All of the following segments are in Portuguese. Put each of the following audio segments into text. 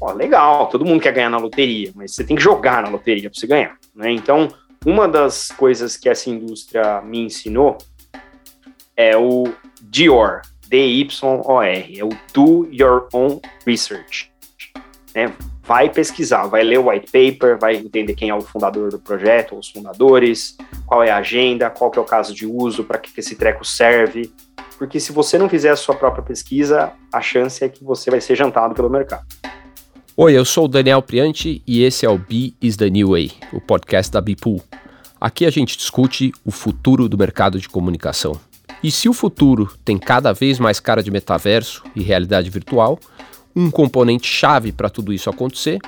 Ó, legal, todo mundo quer ganhar na loteria, mas você tem que jogar na loteria para você ganhar, né? Então, uma das coisas que essa indústria me ensinou é o DYOR, D-Y-O-R, é o Do Your Own Research. Né? Vai pesquisar, vai ler o white paper, vai entender quem é o fundador do projeto, os fundadores, qual é a agenda, qual que é o caso de uso, para que, que esse treco serve. Porque se você não fizer a sua própria pesquisa, a chance é que você vai ser jantado pelo mercado. Oi, eu sou o Daniel Priante e esse é o B is the New Way, o podcast da Bipool. Aqui a gente discute o futuro do mercado de comunicação. E se o futuro tem cada vez mais cara de metaverso e realidade virtual, um componente chave para tudo isso acontecer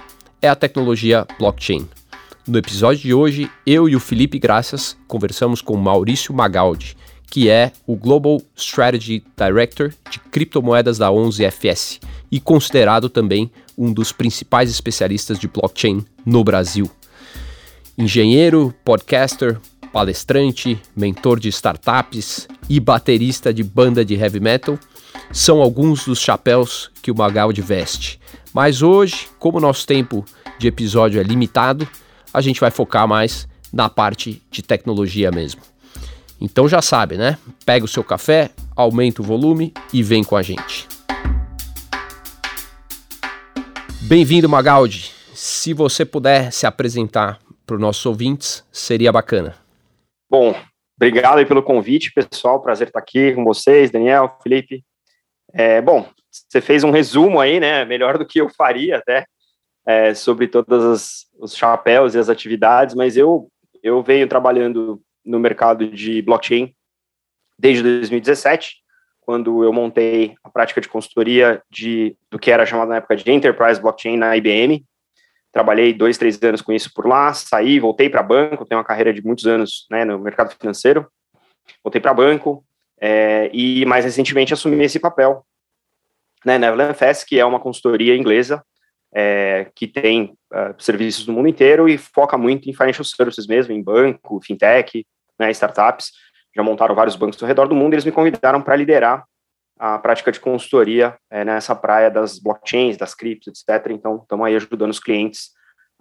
é a tecnologia blockchain. No episódio de hoje, eu e o Felipe Graças conversamos com Maurício Magaldi, que é o Global Strategy Director de criptomoedas da 11FS e considerado também um dos principais especialistas de blockchain no Brasil. Engenheiro, podcaster, palestrante, mentor de startups e baterista de banda de heavy metal são alguns dos chapéus que o Magaldi veste. Mas hoje, como o nosso tempo de episódio é limitado, a gente vai focar mais na parte de tecnologia mesmo. Então já sabe, né? Pega o seu café, aumenta o volume e vem com a gente. Bem-vindo, Magaldi. Se você puder se apresentar para os nossos ouvintes, seria bacana. Bom, obrigado pelo convite, pessoal. Prazer estar aqui com vocês, Daniel, Felipe. É, bom, você fez um resumo aí, né? Melhor do que eu faria até, é, sobre todos os chapéus e as atividades, mas eu, eu venho trabalhando no mercado de blockchain desde 2017 quando eu montei a prática de consultoria de, do que era chamado na época de Enterprise Blockchain na IBM. Trabalhei dois, três anos com isso por lá, saí, voltei para banco, tenho uma carreira de muitos anos né, no mercado financeiro, voltei para banco é, e mais recentemente assumi esse papel né, na Evelyn Fest, que é uma consultoria inglesa é, que tem uh, serviços no mundo inteiro e foca muito em financial services mesmo, em banco, fintech, né, startups já montaram vários bancos ao redor do mundo, e eles me convidaram para liderar a prática de consultoria é, nessa praia das blockchains, das criptos, etc. Então, estamos aí ajudando os clientes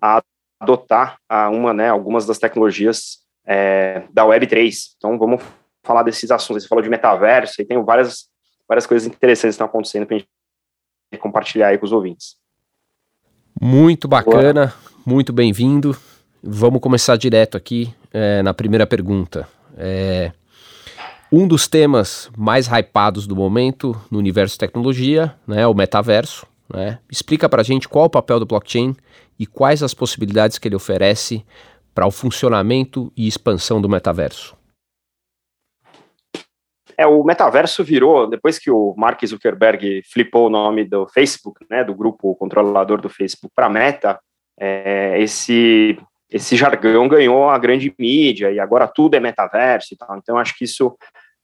a adotar a uma, né, algumas das tecnologias é, da Web3. Então, vamos falar desses assuntos. Você falou de metaverso, e tem várias, várias coisas interessantes que estão acontecendo para a gente compartilhar aí com os ouvintes. Muito bacana, Boa. muito bem-vindo. Vamos começar direto aqui é, na primeira pergunta. É, um dos temas mais hypados do momento no universo tecnologia né, é o metaverso. Né? Explica para a gente qual o papel do blockchain e quais as possibilidades que ele oferece para o funcionamento e expansão do metaverso. É, o metaverso virou, depois que o Mark Zuckerberg flipou o nome do Facebook, né, do grupo controlador do Facebook, para Meta, é, esse esse jargão ganhou a grande mídia e agora tudo é metaverso e tal. Então, acho que isso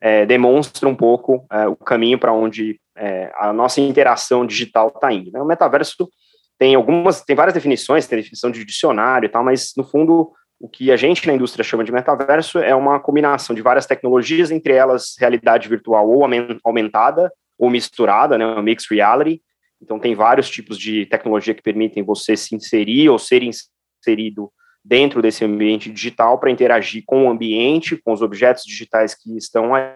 é, demonstra um pouco é, o caminho para onde é, a nossa interação digital está indo. Né? O metaverso tem algumas, tem várias definições, tem definição de dicionário e tal, mas no fundo o que a gente na indústria chama de metaverso é uma combinação de várias tecnologias, entre elas realidade virtual ou aumentada ou misturada, né, mixed reality. Então tem vários tipos de tecnologia que permitem você se inserir ou ser inserido dentro desse ambiente digital para interagir com o ambiente, com os objetos digitais que estão aí,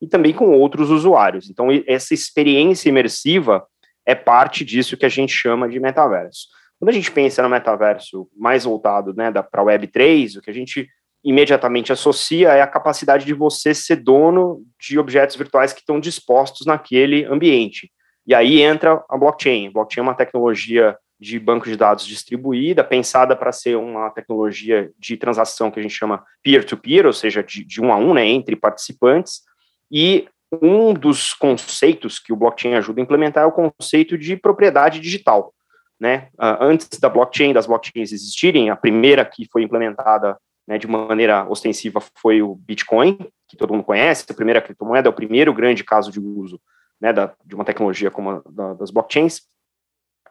e também com outros usuários. Então, essa experiência imersiva é parte disso que a gente chama de metaverso. Quando a gente pensa no metaverso mais voltado né, para a Web3, o que a gente imediatamente associa é a capacidade de você ser dono de objetos virtuais que estão dispostos naquele ambiente. E aí entra a blockchain. A blockchain é uma tecnologia de banco de dados distribuída, pensada para ser uma tecnologia de transação que a gente chama peer-to-peer, -peer, ou seja, de, de, um a um, né, entre participantes, e um dos conceitos que o blockchain ajuda a implementar é o conceito de propriedade digital. Né? Uh, antes da blockchain, das blockchains existirem, a primeira que foi implementada né, de maneira ostensiva foi o Bitcoin, que todo mundo conhece, a primeira criptomoeda, o primeiro grande caso de uso né, da, de uma tecnologia como a da, das blockchains.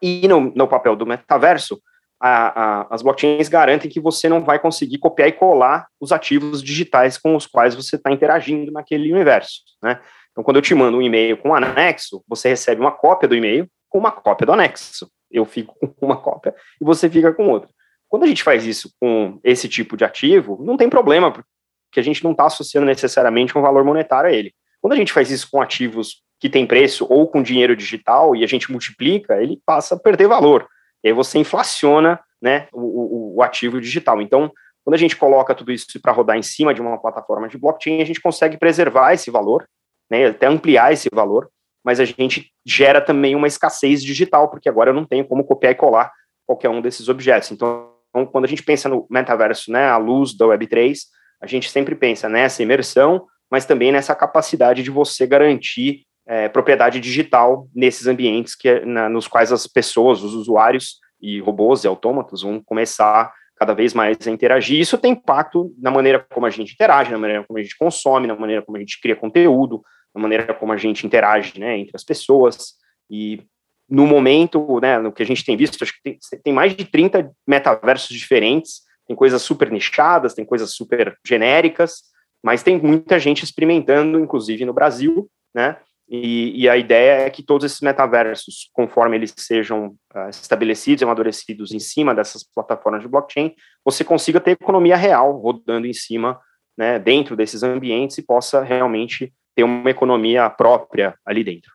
E no, no papel do metaverso, a, a, as blockchains garantem que você não vai conseguir copiar e colar os ativos digitais com os quais você está interagindo naquele universo. Né? Então, quando eu te mando um e-mail com um anexo, você recebe uma cópia do e-mail com uma cópia do anexo. Eu fico com uma cópia e você fica com outra. Quando a gente faz isso com esse tipo de ativo, não tem problema, porque a gente não está associando necessariamente um valor monetário a ele. Quando a gente faz isso com ativos que têm preço ou com dinheiro digital e a gente multiplica, ele passa a perder valor. E aí você inflaciona né, o, o, o ativo digital. Então, quando a gente coloca tudo isso para rodar em cima de uma plataforma de blockchain, a gente consegue preservar esse valor, né, até ampliar esse valor, mas a gente gera também uma escassez digital, porque agora eu não tenho como copiar e colar qualquer um desses objetos. Então, quando a gente pensa no metaverso, né, à luz da Web3, a gente sempre pensa nessa imersão, mas também nessa capacidade de você garantir é, propriedade digital nesses ambientes que, na, nos quais as pessoas, os usuários e robôs e autômatos vão começar cada vez mais a interagir. Isso tem impacto na maneira como a gente interage, na maneira como a gente consome, na maneira como a gente cria conteúdo, na maneira como a gente interage né, entre as pessoas. E no momento, né, no que a gente tem visto, acho que tem, tem mais de 30 metaversos diferentes, tem coisas super nichadas, tem coisas super genéricas, mas tem muita gente experimentando, inclusive no Brasil, né? E, e, a ideia é que todos esses metaversos, conforme eles sejam uh, estabelecidos e amadurecidos em cima dessas plataformas de blockchain, você consiga ter economia real rodando em cima, né, dentro desses ambientes e possa realmente ter uma economia própria ali dentro.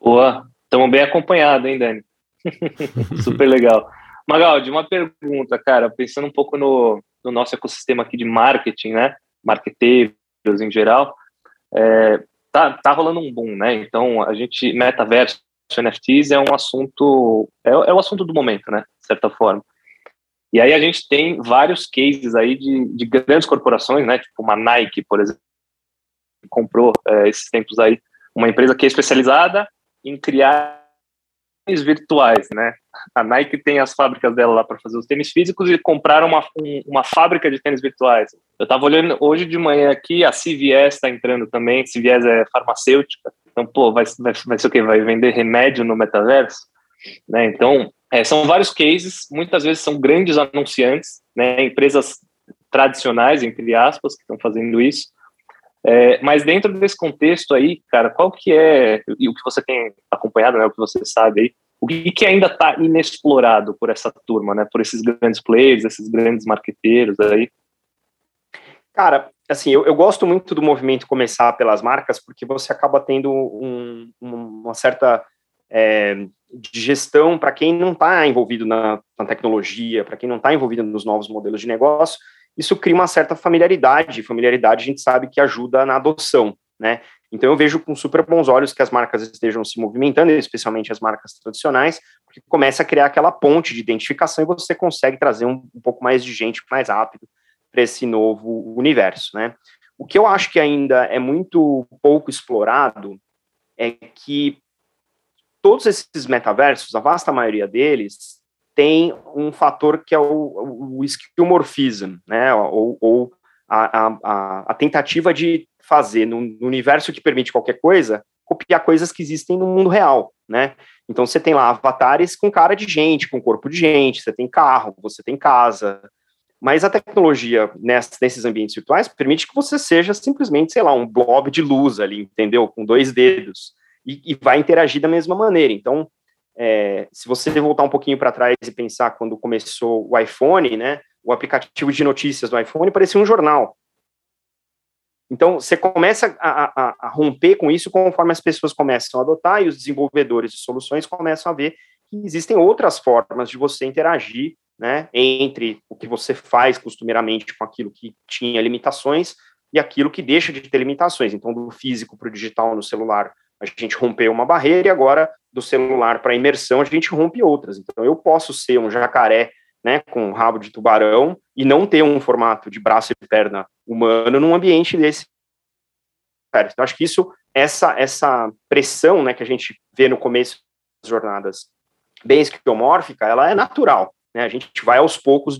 Boa, estamos bem acompanhados, hein, Dani? Super legal. Magaldi, uma pergunta, cara, pensando um pouco no, no nosso ecossistema aqui de marketing, né, marqueteiros em geral, é, tá, tá rolando um boom, né? Então, a gente, metaverso, NFTs é um assunto, é, é o assunto do momento, né? De certa forma. E aí a gente tem vários cases aí de, de grandes corporações, né? Tipo uma Nike, por exemplo, comprou é, esses tempos aí uma empresa que é especializada em criar virtuais, né? A Nike tem as fábricas dela lá para fazer os tênis físicos e compraram uma, um, uma fábrica de tênis virtuais. Eu estava olhando hoje de manhã aqui, a CVS está entrando também, CVS é farmacêutica, então, pô, vai, vai, vai ser o quê? Vai vender remédio no metaverso? Né? Então, é, são vários cases, muitas vezes são grandes anunciantes, né? empresas tradicionais, entre aspas, que estão fazendo isso, é, mas dentro desse contexto aí, cara, qual que é, e o que você tem acompanhado, né, o que você sabe aí, o que, que ainda está inexplorado por essa turma, né, por esses grandes players, esses grandes marqueteiros aí? Cara, assim, eu, eu gosto muito do movimento começar pelas marcas, porque você acaba tendo um, uma certa é, para quem não está envolvido na, na tecnologia, para quem não está envolvido nos novos modelos de negócio, isso cria uma certa familiaridade. Familiaridade a gente sabe que ajuda na adoção, né? Então eu vejo com super bons olhos que as marcas estejam se movimentando, especialmente as marcas tradicionais, porque começa a criar aquela ponte de identificação e você consegue trazer um, um pouco mais de gente mais rápido para esse novo universo, né? O que eu acho que ainda é muito pouco explorado é que todos esses metaversos, a vasta maioria deles, tem um fator que é o, o né, ou, ou a, a, a, tentativa de fazer no, no, universo que permite qualquer coisa, copiar coisas que existem no mundo real, né? Então você tem lá avatares com cara de gente, com corpo de gente, você tem carro, você tem casa, mas a tecnologia nessas, nesses ambientes virtuais permite que você seja simplesmente, sei lá, um blob de luz ali, entendeu? Com dois dedos, e, e vai interagir da mesma maneira. Então, é, se você voltar um pouquinho para trás e pensar quando começou o iPhone, né, o aplicativo de notícias do iPhone parecia um jornal. Então, você começa a, a, a, romper com isso conforme as pessoas começam a adotar e os desenvolvedores de soluções começam a ver que existem outras formas de você interagir né, entre o que você faz costumeiramente com aquilo que tinha limitações e aquilo que deixa de ter limitações. Então, do físico para o digital no celular, a gente rompeu uma barreira e agora do celular para imersão a gente rompe outras. Então eu posso ser um jacaré, né, com rabo de tubarão e não ter um formato de braço e perna humano num ambiente desse. Então acho que isso essa essa pressão, né, que a gente vê no começo das jornadas bem esquiomórfica, ela é natural, né? A gente vai aos poucos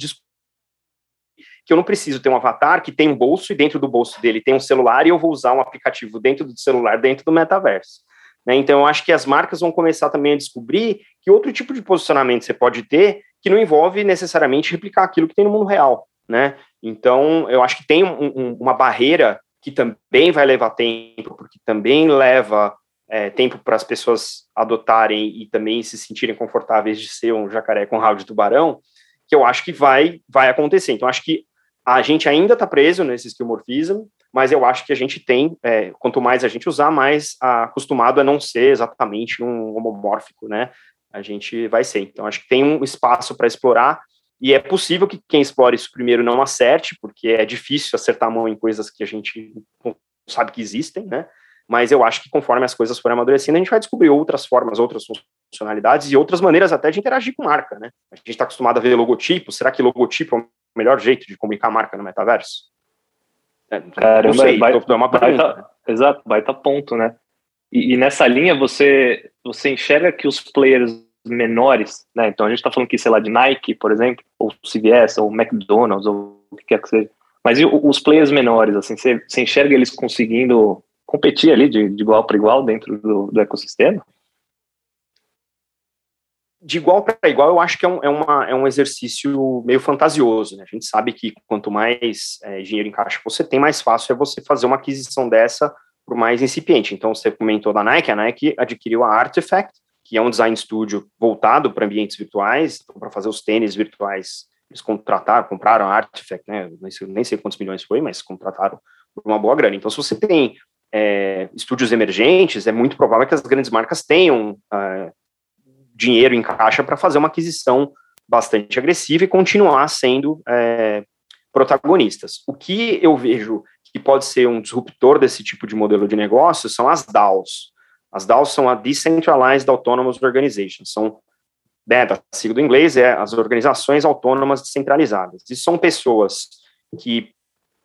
que eu não preciso ter um avatar que tem um bolso e dentro do bolso dele tem um celular e eu vou usar um aplicativo dentro do celular, dentro do metaverso. Né? Então, eu acho que as marcas vão começar também a descobrir que outro tipo de posicionamento você pode ter que não envolve necessariamente replicar aquilo que tem no mundo real. Né? Então, eu acho que tem um, um, uma barreira que também vai levar tempo, porque também leva é, tempo para as pessoas adotarem e também se sentirem confortáveis de ser um jacaré com rabo de tubarão, que eu acho que vai, vai acontecer. Então, acho que a gente ainda está preso nesse skillmorphism, mas eu acho que a gente tem, é, quanto mais a gente usar, mais acostumado a não ser exatamente um homomórfico, né? A gente vai ser. Então, acho que tem um espaço para explorar, e é possível que quem explore isso primeiro não acerte, porque é difícil acertar a mão em coisas que a gente sabe que existem, né? Mas eu acho que conforme as coisas forem amadurecendo, a gente vai descobrir outras formas, outras funcionalidades e outras maneiras até de interagir com marca, né? A gente está acostumado a ver logotipo, será que logotipo é melhor jeito de comunicar a marca no metaverso? É, Caramba, sei, vai, uma vai tá, exato, vai estar tá ponto, né? E, e, nessa linha você você enxerga que os players menores, né? Então a gente está falando aqui, sei lá, de Nike, por exemplo, ou CVS, ou McDonald's, ou o que quer que seja. Mas e os players menores, assim, você, você enxerga eles conseguindo competir ali de, de igual para igual dentro do, do, ecossistema? De igual para igual, eu acho que é um, é, uma, é um exercício meio fantasioso. Né? A gente sabe que quanto mais é, dinheiro em caixa você tem, mais fácil é você fazer uma aquisição dessa por mais incipiente. Então, você comentou da Nike, a Nike adquiriu a Artifact, que é um design studio voltado para ambientes virtuais, então, para fazer os tênis virtuais. Eles contrataram, compraram a Artifact, né? Nem sei, nem sei quantos milhões foi, mas contrataram por uma boa grana. Então, se você tem é, estúdios emergentes, é muito provável que as grandes marcas tenham é, dinheiro em caixa para fazer uma aquisição bastante agressiva e continuar sendo é, protagonistas. O que eu vejo que pode ser um disruptor desse tipo de modelo de negócio são as DAOs. As DAOs são a Decentralized Autonomous Organizations, são, né, da sigla do inglês, é as organizações autônomas descentralizadas. E são pessoas que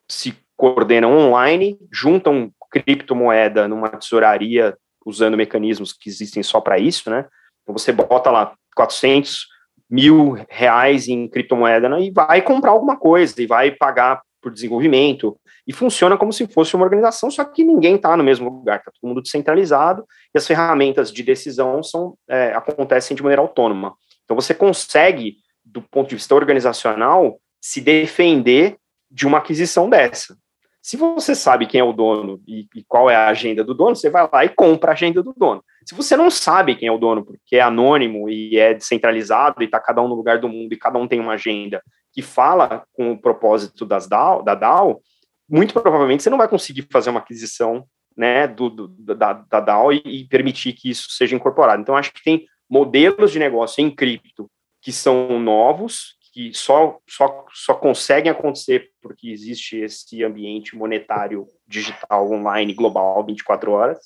se coordenam online, juntam criptomoeda numa tesouraria usando mecanismos que existem só para isso, né? Então você bota lá 400 mil reais em criptomoeda né, e vai comprar alguma coisa e vai pagar por desenvolvimento e funciona como se fosse uma organização, só que ninguém está no mesmo lugar, está todo mundo descentralizado e as ferramentas de decisão são é, acontecem de maneira autônoma. Então você consegue, do ponto de vista organizacional, se defender de uma aquisição dessa. Se você sabe quem é o dono e, e, qual é a agenda do dono, você vai lá e compra a agenda do dono. Se você não sabe quem é o dono, porque é anônimo e é descentralizado e está cada um no lugar do mundo e cada um tem uma agenda que fala com o propósito das DAO, da DAO, muito provavelmente você não vai conseguir fazer uma aquisição né, do, do da, da DAO e, e permitir que isso seja incorporado. Então, acho que tem modelos de negócio em cripto que são novos, que só, só, só conseguem acontecer porque existe esse ambiente monetário digital online global 24 horas,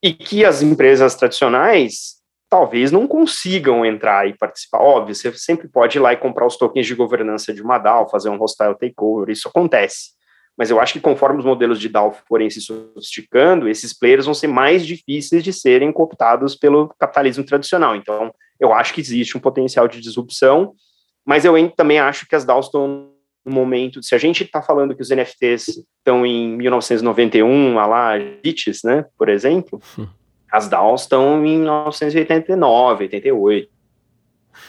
e que as empresas tradicionais talvez não consigam entrar e participar. Óbvio, você sempre pode ir lá e comprar os tokens de governança de uma DAO, fazer um hostile takeover, isso acontece. Mas eu acho que conforme os modelos de DAO forem se sofisticando, esses players vão ser mais difíceis de serem cooptados pelo capitalismo tradicional. Então, eu acho que existe um potencial de disrupção mas eu também acho que as DAOs estão no momento, se a gente está falando que os NFTs estão em 1991, a lá, Bits, né, por exemplo, hum. as DAOs estão em 1989, 88.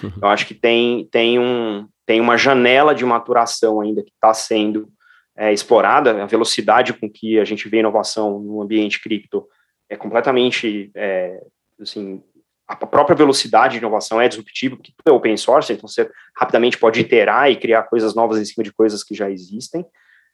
Hum. Eu acho que tem, tem, um, tem uma janela de maturação ainda que está sendo é, explorada, a velocidade com que a gente vê inovação no ambiente cripto é completamente é, assim, a própria velocidade de inovação é disruptiva, porque tudo é open source, então você rapidamente pode iterar e criar coisas novas em cima de coisas que já existem,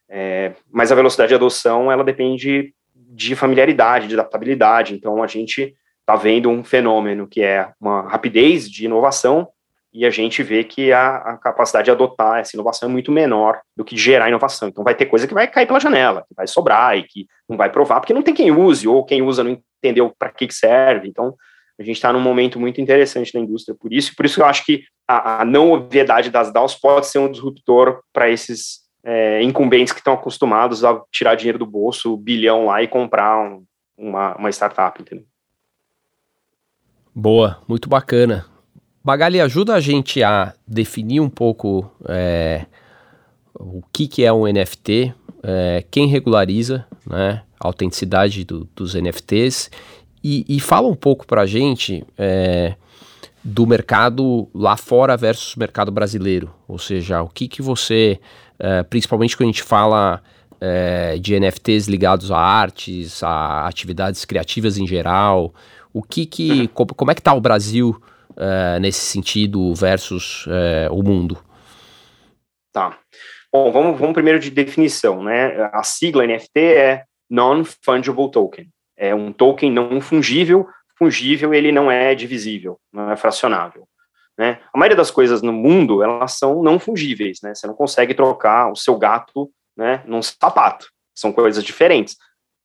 é, mas a velocidade de adoção, ela depende de familiaridade, de adaptabilidade, então a gente está vendo um fenômeno que é uma rapidez de inovação, e a gente vê que a, a, capacidade de adotar essa inovação é muito menor do que gerar inovação. Então vai ter coisa que vai cair pela janela, que vai sobrar e que não vai provar, porque não tem quem use, ou quem usa não entendeu para que, que serve. Então a gente está num momento muito interessante na indústria por isso, por isso eu acho que a, a não obviedade das DAOs pode ser um disruptor para esses é, incumbentes que estão acostumados a tirar dinheiro do bolso, bilhão lá e comprar um, uma, uma startup, entendeu? Boa, muito bacana. Bagali, ajuda a gente a definir um pouco é, o que, que é um NFT, é, quem regulariza né, a autenticidade do, dos NFTs e, e fala um pouco para a gente é, do mercado lá fora versus mercado brasileiro. Ou seja, o que, que você, é, principalmente quando a gente fala é, de NFTs ligados a artes, a atividades criativas em geral? O que que, uhum. como é que está o Brasil é, nesse sentido versus é, o mundo? Tá. Bom, vamos, vamos primeiro de definição, né? A sigla NFT é Non-Fungible Token. É um token não fungível. Fungível, ele não é divisível, não é fracionável. Né? A maioria das coisas no mundo, elas são não fungíveis, né? Você não consegue trocar o seu gato né, num sapato. São coisas diferentes.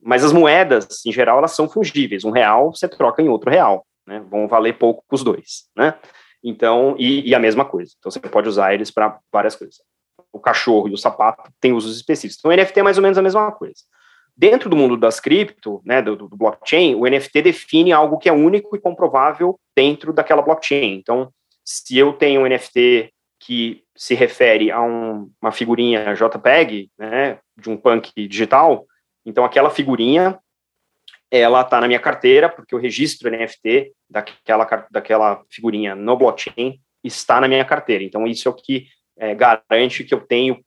Mas as moedas, em geral, elas são fungíveis. Um real você troca em outro real, né? Vão valer pouco os dois, né? Então, e, e a mesma coisa. Então, você pode usar eles para várias coisas o cachorro e o sapato têm usos específicos. Então, o NFT é mais ou menos a mesma coisa. Dentro do mundo das cripto, né, do, do, blockchain, o NFT define algo que é único e comprovável dentro daquela blockchain. Então, se eu tenho um NFT que se refere a um, uma figurinha JPEG, né, de um punk digital, então aquela figurinha, ela está na minha carteira, porque o registro NFT daquela, daquela figurinha no blockchain está na minha carteira. Então, isso é o que é, garante que eu tenho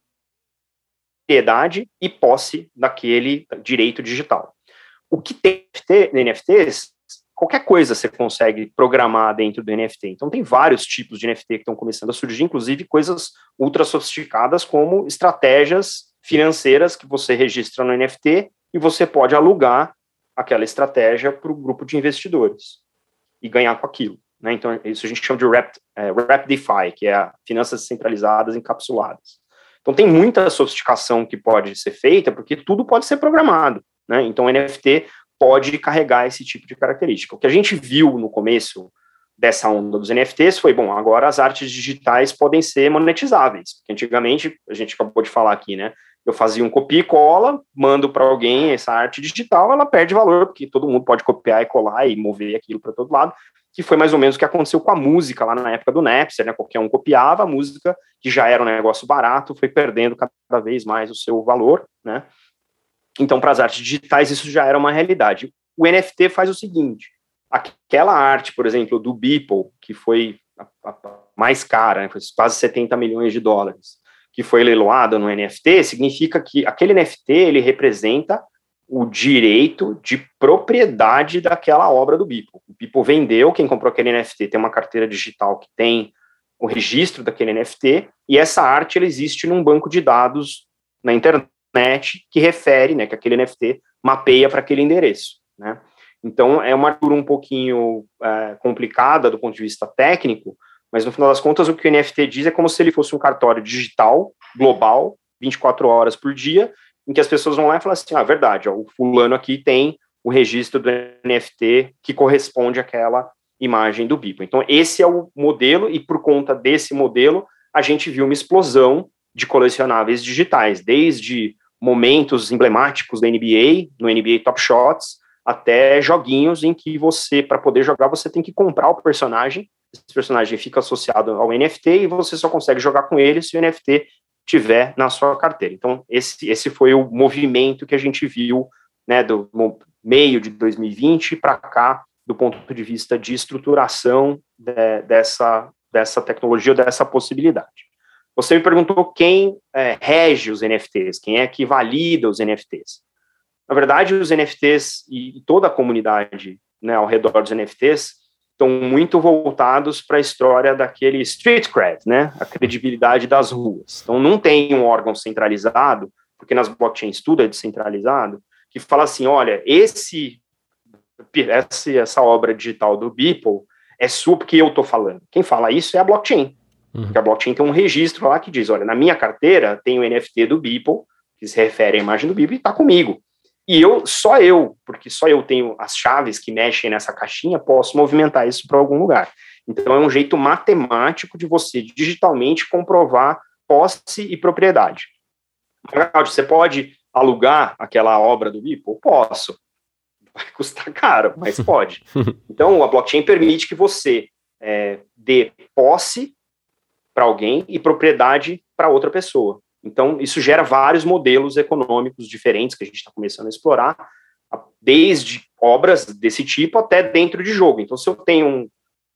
propriedade e posse daquele direito digital. O que tem NFTs, qualquer coisa você consegue programar dentro do NFT. Então, tem vários tipos de NFT que estão começando a surgir, inclusive coisas ultra sofisticadas, como estratégias financeiras que você registra no NFT e você pode alugar aquela estratégia para o grupo de investidores e ganhar com aquilo. Né? Então, isso a gente chama de Wrap, é, que é finanças centralizadas encapsuladas. Então, tem muita sofisticação que pode ser feita, porque tudo pode ser programado. Né? Então, o NFT pode carregar esse tipo de característica. O que a gente viu no começo dessa onda dos NFTs foi, bom, agora as artes digitais podem ser monetizáveis. Porque antigamente, a gente acabou de falar aqui, né? Eu fazia um copia e cola, mando para alguém essa arte digital, ela perde valor, porque todo mundo pode copiar e colar e mover aquilo para todo lado que foi mais ou menos o que aconteceu com a música lá na época do Napster, né? Qualquer um copiava a música, que já era um negócio barato, foi perdendo cada vez mais o seu valor, né? Então, para as artes digitais, isso já era uma realidade. O NFT faz o seguinte: aquela arte, por exemplo, do Beeple, que foi a, a mais cara, né? foi quase 70 milhões de dólares, que foi leiloada no NFT, significa que aquele NFT ele representa o direito de propriedade daquela obra do Bipo. O Bipo vendeu, quem comprou aquele NFT tem uma carteira digital que tem o registro daquele NFT, e essa arte ela existe num banco de dados na internet que refere, né, que aquele NFT mapeia para aquele endereço, né? Então, é uma arquitetura um pouquinho é, complicada do ponto de vista técnico, mas no final das contas, o que o NFT diz é como se ele fosse um cartório digital, global, 24 horas por dia, em que as pessoas vão lá e falam assim, ah, verdade, ó, o fulano aqui tem o registro do NFT que corresponde àquela imagem do Bipo. Então, esse é o modelo, e por conta desse modelo, a gente viu uma explosão de colecionáveis digitais, desde momentos emblemáticos da NBA, no NBA Top Shots, até joguinhos em que você, para poder jogar, você tem que comprar o personagem, esse personagem fica associado ao NFT e você só consegue jogar com ele se o NFT tiver na sua carteira. Então, esse, esse foi o movimento que a gente viu né, do meio de 2020 para cá, do ponto de vista de estruturação de, dessa, dessa tecnologia, dessa possibilidade. Você me perguntou quem é, rege os NFTs, quem é que valida os NFTs. Na verdade, os NFTs e toda a comunidade né, ao redor dos NFTs estão muito voltados para a história daquele street cred, né, a credibilidade das ruas. Então, não tem um órgão centralizado, porque nas blockchains tudo é descentralizado, que fala assim, olha, esse, essa, essa obra digital do Beeple é sua porque eu estou falando. Quem fala isso é a blockchain. Uhum. Porque a blockchain tem um registro lá que diz, olha, na minha carteira tem o NFT do Beeple, que se refere à imagem do Beeple, e está comigo. E eu, só eu, porque só eu tenho as chaves que mexem nessa caixinha, posso movimentar isso para algum lugar. Então, é um jeito matemático de você digitalmente comprovar posse e propriedade. Você pode alugar aquela obra do Beeple? Posso. Vai custar caro, mas pode. Então, a blockchain permite que você é, dê posse para alguém e propriedade para outra pessoa. Então, isso gera vários modelos econômicos diferentes que a gente está começando a explorar, desde obras desse tipo até dentro de jogo. Então, se eu tenho um,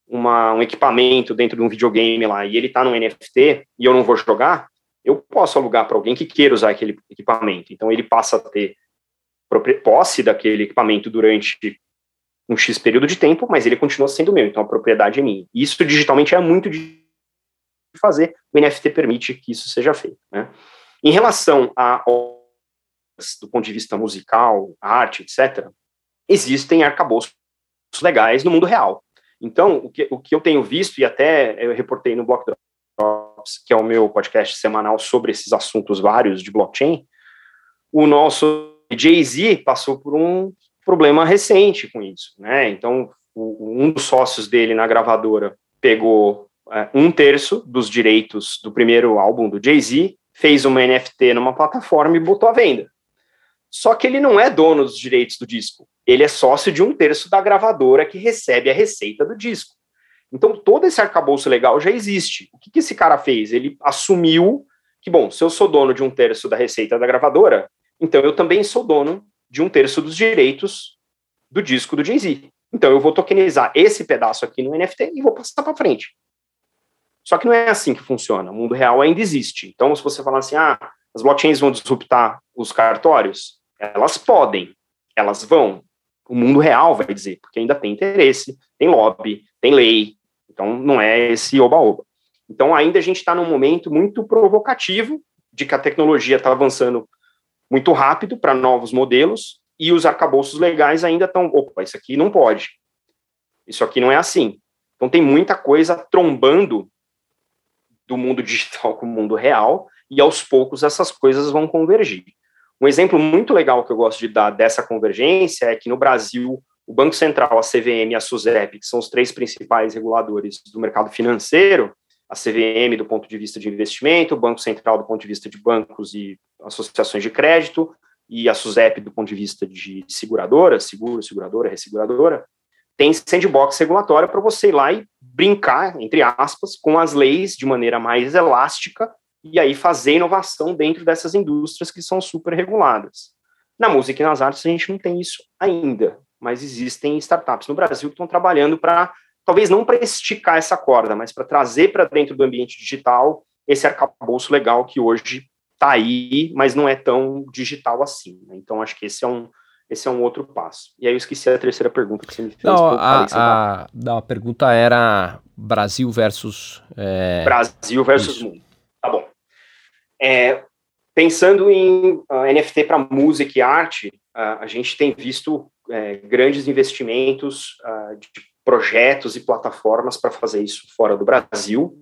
uma, um equipamento dentro de um videogame lá e ele está no NFT e eu não vou jogar, eu posso alugar para alguém que queira usar aquele equipamento. Então, ele passa a ter posse daquele equipamento durante um X período de tempo, mas ele continua sendo meu, então a propriedade é minha. Isso digitalmente é muito difícil fazer, o NFT permite que isso seja feito. Né? Em relação a do ponto de vista musical, arte, etc., existem arcabouços legais no mundo real. Então, o que, o que eu tenho visto, e até eu reportei no Block Drops, que é o meu podcast semanal sobre esses assuntos vários de blockchain, o nosso Jay-Z passou por um problema recente com isso, né? Então, o, um dos sócios dele na gravadora pegou um terço dos direitos do primeiro álbum do Jay-Z, fez uma NFT numa plataforma e botou à venda. Só que ele não é dono dos direitos do disco. Ele é sócio de um terço da gravadora que recebe a receita do disco. Então, todo esse arcabouço legal já existe. O que, que esse cara fez? Ele assumiu que, bom, se eu sou dono de um terço da receita da gravadora, então eu também sou dono de um terço dos direitos do disco do Jay-Z. Então eu vou tokenizar esse pedaço aqui no NFT e vou passar para frente. Só que não é assim que funciona. O mundo real ainda existe. Então, se você falar assim, ah, as blockchains vão disruptar os cartórios, elas podem, elas vão. O mundo real vai dizer, porque ainda tem interesse, tem lobby, tem lei. Então, não é esse oba-oba. Então, ainda a gente está num momento muito provocativo de que a tecnologia está avançando muito rápido para novos modelos e os arcabouços legais ainda estão, opa, isso aqui não pode. Isso aqui não é assim. Então tem muita coisa trombando do mundo digital com o mundo real e aos poucos essas coisas vão convergir. Um exemplo muito legal que eu gosto de dar dessa convergência é que no Brasil o Banco Central, a CVM e a SUSEP, que são os três principais reguladores do mercado financeiro, a CVM do ponto de vista de investimento, o Banco Central do ponto de vista de bancos e associações de crédito, e a SUSEP do ponto de vista de seguradora, seguro, seguradora, resseguradora, tem sandbox regulatória para você ir lá e brincar, entre aspas, com as leis de maneira mais elástica e aí fazer inovação dentro dessas indústrias que são super reguladas. Na música e nas artes a gente não tem isso ainda, mas existem startups no Brasil que estão trabalhando para talvez não para esticar essa corda, mas para trazer para dentro do ambiente digital esse arcabouço legal que hoje está aí, mas não é tão digital assim. Né? Então, acho que esse é um, esse é um outro passo. E aí eu esqueci a terceira pergunta que você me fez. Não, a, a, não, a pergunta era Brasil versus... É... Brasil versus Isso. mundo. Tá bom. É, pensando em uh, ah, NFT para música e arte, uh, a gente tem visto é, grandes investimentos uh, de projetos e plataformas para fazer isso fora do Brasil,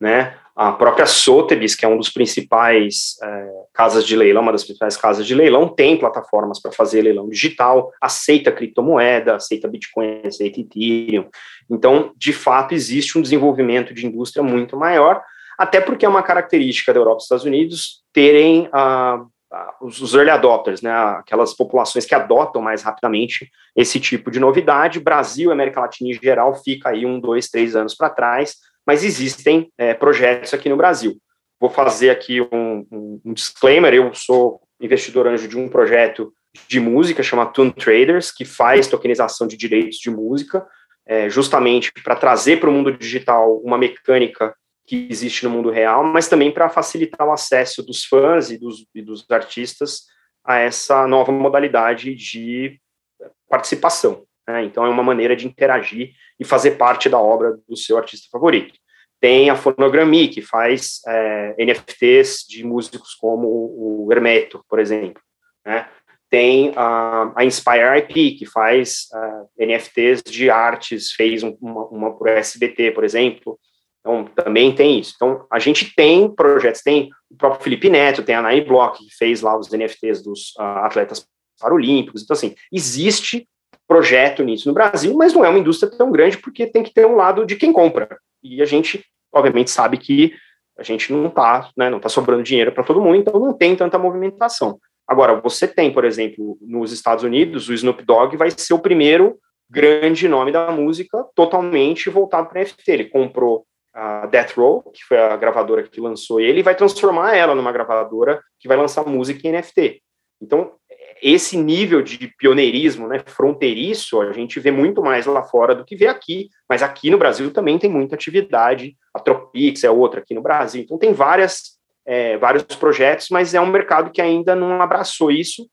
né? A própria Sotheby's, que é um dos principais é, casas de leilão, uma das principais casas de leilão, tem plataformas para fazer leilão digital, aceita criptomoeda, aceita Bitcoin, aceita Ethereum. Então, de fato, existe um desenvolvimento de indústria muito maior, até porque é uma característica da Europa e dos Estados Unidos terem ah, os early adopters, né, aquelas populações que adotam mais rapidamente esse tipo de novidade. Brasil América Latina em geral fica aí um, dois, três anos para trás, mas existem é, projetos aqui no Brasil. Vou fazer aqui um, um, um, disclaimer, eu sou investidor anjo de um projeto de música chamado Tune Traders, que faz tokenização de direitos de música, é, justamente para trazer para o mundo digital uma mecânica que existe no mundo real, mas também para facilitar o acesso dos fãs e dos, e dos artistas a essa nova modalidade de participação. Né? Então, é uma maneira de interagir e fazer parte da obra do seu artista favorito. Tem a Fonogrami, que faz é, NFTs de músicos como o Hermeto, por exemplo. Né? Tem a, a, Inspire IP, que faz é, NFTs de artes, fez um, uma, uma por SBT, por exemplo. Então, também tem isso. Então, a gente tem projetos, tem o próprio Felipe Neto, tem a Nine Block, que fez lá os NFTs dos uh, atletas paralímpicos. Então, assim, existe projeto nisso no Brasil, mas não é uma indústria tão grande porque tem que ter um lado de quem compra. E a gente, obviamente, sabe que a gente não está né, não tá sobrando dinheiro para todo mundo, então não tem tanta movimentação. Agora, você tem, por exemplo, nos Estados Unidos, o Snoop Dogg vai ser o primeiro grande nome da música totalmente voltado para NFT. Ele comprou a Death Row, que foi a gravadora que lançou ele, e vai transformar ela numa gravadora que vai lançar música em NFT. Então, esse nível de pioneirismo, né, fronteiriço, a gente vê muito mais lá fora do que vê aqui, mas aqui no Brasil também tem muita atividade, a Tropix é outra aqui no Brasil, então tem várias é, vários projetos, mas é um mercado que ainda não abraçou isso,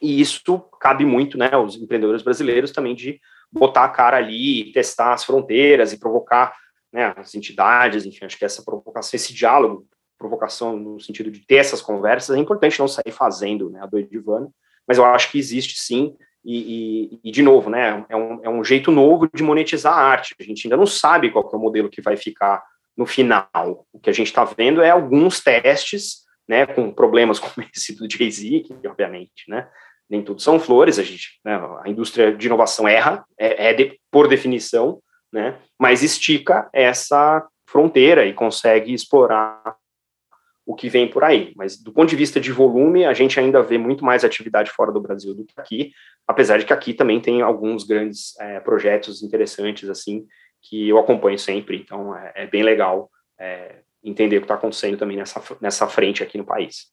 e isso cabe muito, né, aos empreendedores brasileiros também de botar a cara ali, testar as fronteiras e provocar né, as entidades, enfim, acho que essa provocação, esse diálogo, provocação no sentido de ter essas conversas, é importante não sair fazendo né, a doida divana, mas eu acho que existe sim, e, e, e, de novo, né, é um, é um jeito novo de monetizar a arte, a gente ainda não sabe qual é o modelo que vai ficar no final, o que a gente está vendo é alguns testes, né, com problemas como esse do Jay-Z, que obviamente, né, nem tudo são flores, a gente, né, a indústria de inovação erra, é, é de, por definição, né, mas estica essa fronteira e consegue explorar o que vem por aí. Mas do ponto de vista de volume, a gente ainda vê muito mais atividade fora do Brasil do que aqui, apesar de que aqui também tem alguns grandes é, projetos interessantes, assim, que eu acompanho sempre, então é, é bem legal é, entender o que está acontecendo também nessa, nessa frente aqui no país.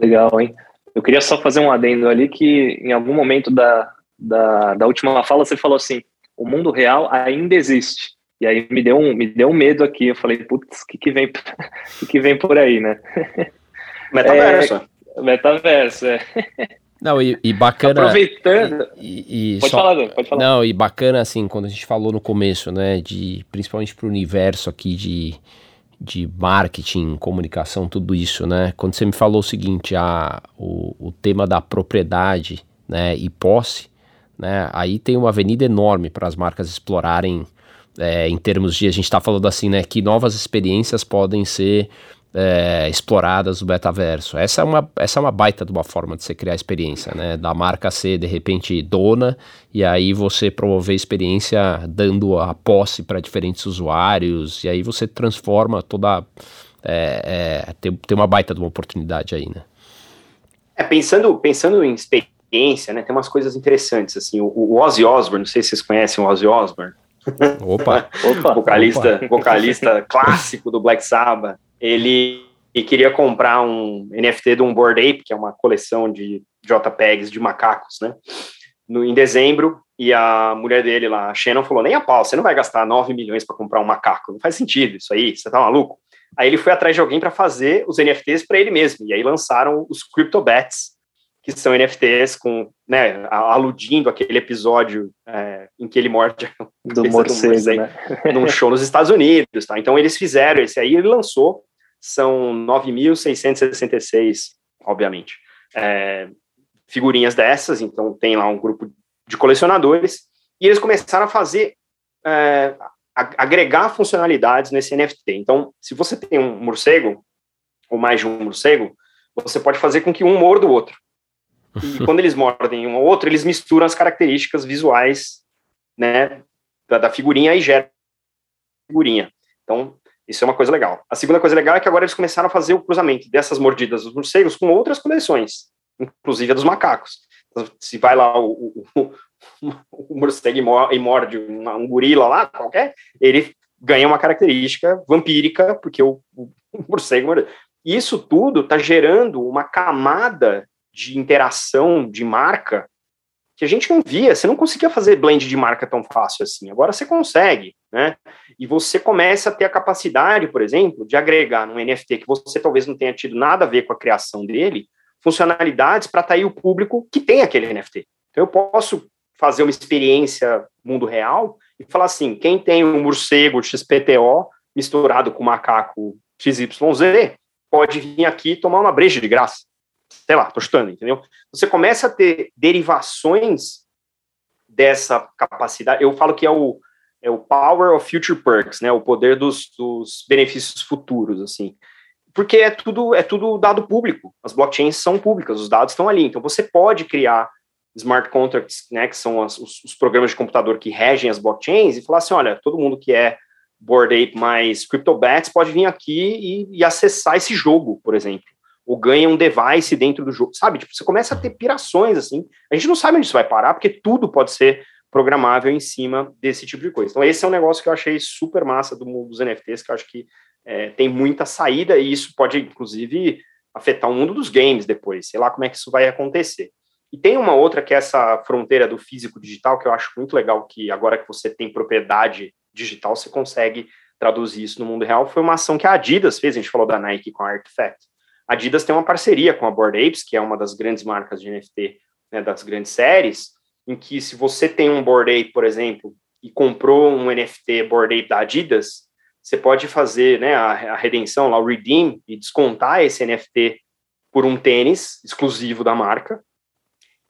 Legal, hein? Eu queria só fazer um adendo ali que em algum momento da, da, da última fala você falou assim, o mundo real ainda existe. E aí me deu um, me deu um medo aqui. Eu falei, putz, o que, que, vem, que, que vem por aí, né? Metaverso. É, metaverso, é. Não, e, e bacana. Aproveitando. E, e pode só, falar, pode falar. Não, e bacana, assim, quando a gente falou no começo, né, de principalmente para o universo aqui de, de marketing, comunicação, tudo isso, né? Quando você me falou o seguinte, a, o, o tema da propriedade, né, e posse, né? Aí tem uma avenida enorme para as marcas explorarem é, em termos de a gente está falando assim, né, que novas experiências podem ser é, exploradas no metaverso. Essa é, uma, essa é uma baita de uma forma de você criar experiência, né? Da marca ser de repente dona e aí você promover experiência dando a posse para diferentes usuários e aí você transforma toda. É, é, tem, tem uma baita de uma oportunidade aí, né? É, pensando, pensando em experiência né? Tem umas coisas interessantes, assim, o, o Ozzy Osbourne, não sei se vocês conhecem o Ozzy Osbourne. Opa! Opa vocalista, opa. vocalista clássico do Black Sabbath. Ele queria comprar um NFT de um Board Ape, que é uma coleção de JPEGs de macacos, né? No, em dezembro, e a mulher dele lá, a Shannon, falou: nem a pau, você não vai gastar 9 milhões para comprar um macaco, não faz sentido isso aí, você tá maluco? Aí ele foi atrás de alguém para fazer os NFTs para ele mesmo, e aí lançaram os CryptoBats, que são NFTs com, né, aludindo aquele episódio é, em que ele morde do morcego, né? num show nos Estados Unidos, tá? Então eles fizeram esse aí, ele lançou, são 9.666, obviamente, é, figurinhas dessas, então tem lá um grupo de colecionadores, e eles começaram a fazer, é, a, agregar funcionalidades nesse NFT. Então, se você tem um morcego, ou mais de um morcego, você pode fazer com que um morda o outro. E quando eles mordem um ou outro, eles misturam as características visuais, né, da, da figurinha e gera figurinha. Então, isso é uma coisa legal. A segunda coisa legal é que agora eles começaram a fazer o cruzamento dessas mordidas dos morcegos com outras coleções, inclusive a dos macacos. Então, se vai lá o, o, o morcego e morde um, um gorila lá, qualquer, ele ganha uma característica vampírica, porque o, o morcego morde. Isso tudo está gerando uma camada de interação de marca que a gente não via, você não conseguia fazer blend de marca tão fácil assim. Agora você consegue, né? E você começa a ter a capacidade, por exemplo, de agregar num NFT que você talvez não tenha tido nada a ver com a criação dele, funcionalidades para atrair o público que tem aquele NFT. Então eu posso fazer uma experiência mundo real e falar assim, quem tem um morcego XPTO misturado com macaco XYZ, pode vir aqui tomar uma breja de graça sei lá, tô chutando, entendeu? Você começa a ter derivações dessa capacidade. Eu falo que é o, é o power of future perks, né? O poder dos, dos benefícios futuros, assim. Porque é tudo, é tudo dado público. As blockchains são públicas, os dados estão ali. Então você pode criar smart contracts, né, que são as, os, os, programas de computador que regem as blockchains, e falar assim: olha, todo mundo que é Board Ape mais CryptoBats pode vir aqui e, e acessar esse jogo, por exemplo ou ganha um device dentro do jogo, sabe? Tipo, você começa a ter pirações, assim. A gente não sabe onde isso vai parar, porque tudo pode ser programável em cima desse tipo de coisa. Então, esse é um negócio que eu achei super massa do mundo dos NFTs, que eu acho que é, tem muita saída e isso pode, inclusive, afetar o mundo dos games depois. Sei lá como é que isso vai acontecer. E tem uma outra que é essa fronteira do físico digital, que eu acho muito legal, que agora que você tem propriedade digital, você consegue traduzir isso no mundo real, foi uma ação que a Adidas fez, a gente falou da Nike com a Artifact. A Adidas tem uma parceria com a Bored Apes, que é uma das grandes marcas de NFT, né, das grandes séries, em que se você tem um Bored Ape, por exemplo, e comprou um NFT Bored Ape da Adidas, você pode fazer né, a, a redenção, lá, o redeem, e descontar esse NFT por um tênis exclusivo da marca.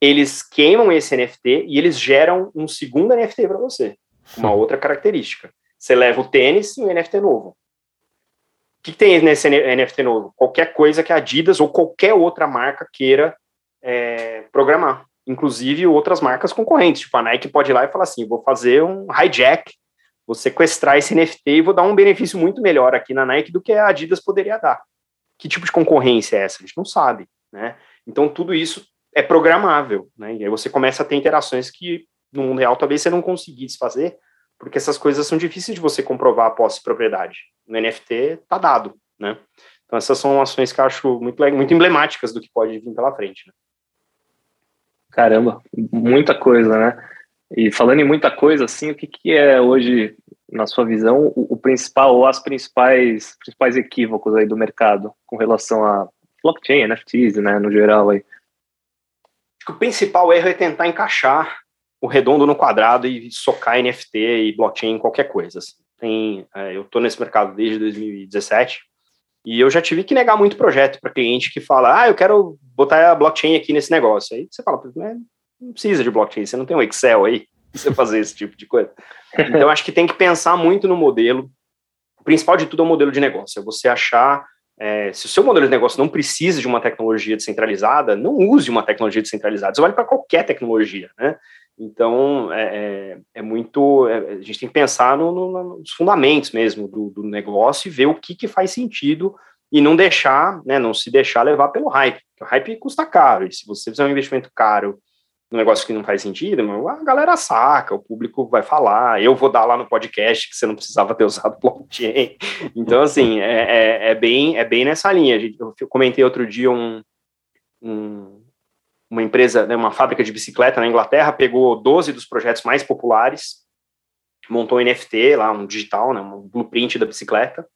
Eles queimam esse NFT e eles geram um segundo NFT para você, uma outra característica. Você leva o tênis e o NFT novo. Que, tem nesse NFT novo? Qualquer coisa que a Adidas ou qualquer outra marca queira é, programar. Inclusive outras marcas concorrentes. Tipo, a Nike pode ir lá e falar assim: vou fazer um hijack, vou sequestrar esse NFT e vou dar um benefício muito melhor aqui na Nike do que a Adidas poderia dar. Que tipo de concorrência é essa? A gente não sabe. Né? Então, tudo isso é programável. Né? E aí você começa a ter interações que no mundo real talvez você não conseguisse fazer, porque essas coisas são difíceis de você comprovar a posse de propriedade. No NFT tá dado, né? Então essas são ações que eu acho muito, muito emblemáticas do que pode vir pela frente. Né? Caramba, muita coisa, né? E falando em muita coisa, assim, o que, que é hoje, na sua visão, o, o principal ou as principais, principais equívocos aí do mercado com relação a blockchain, NFTs, né, no geral aí? O principal erro é tentar encaixar o redondo no quadrado e socar NFT e blockchain qualquer coisa. Assim. Tem, é, eu estou nesse mercado desde 2017 e eu já tive que negar muito projeto para cliente que fala, ah, eu quero botar a blockchain aqui nesse negócio. Aí você fala, não precisa de blockchain, você não tem um Excel aí para você fazer esse tipo de coisa. Então acho que tem que pensar muito no modelo. O principal de tudo é o modelo de negócio, é você achar é, se o seu modelo de negócio não precisa de uma tecnologia descentralizada, não use uma tecnologia descentralizada. Isso vale para qualquer tecnologia, né? Então, é, é, é muito. É, a gente tem que pensar no, no, nos fundamentos mesmo do, do, negócio e ver o que, que faz sentido e não deixar, né, não se deixar levar pelo hype. O hype custa caro, e se você fizer um investimento caro no negócio que não faz sentido, a galera saca, o público vai falar, eu vou dar lá no podcast que você não precisava ter usado blockchain. Então, assim, é, é, é bem, é bem nessa linha. Eu comentei outro dia um, um uma empresa, né, uma fábrica de bicicleta na Inglaterra, pegou 12 dos projetos mais populares, montou um NFT lá, um digital, né, um blueprint da bicicleta,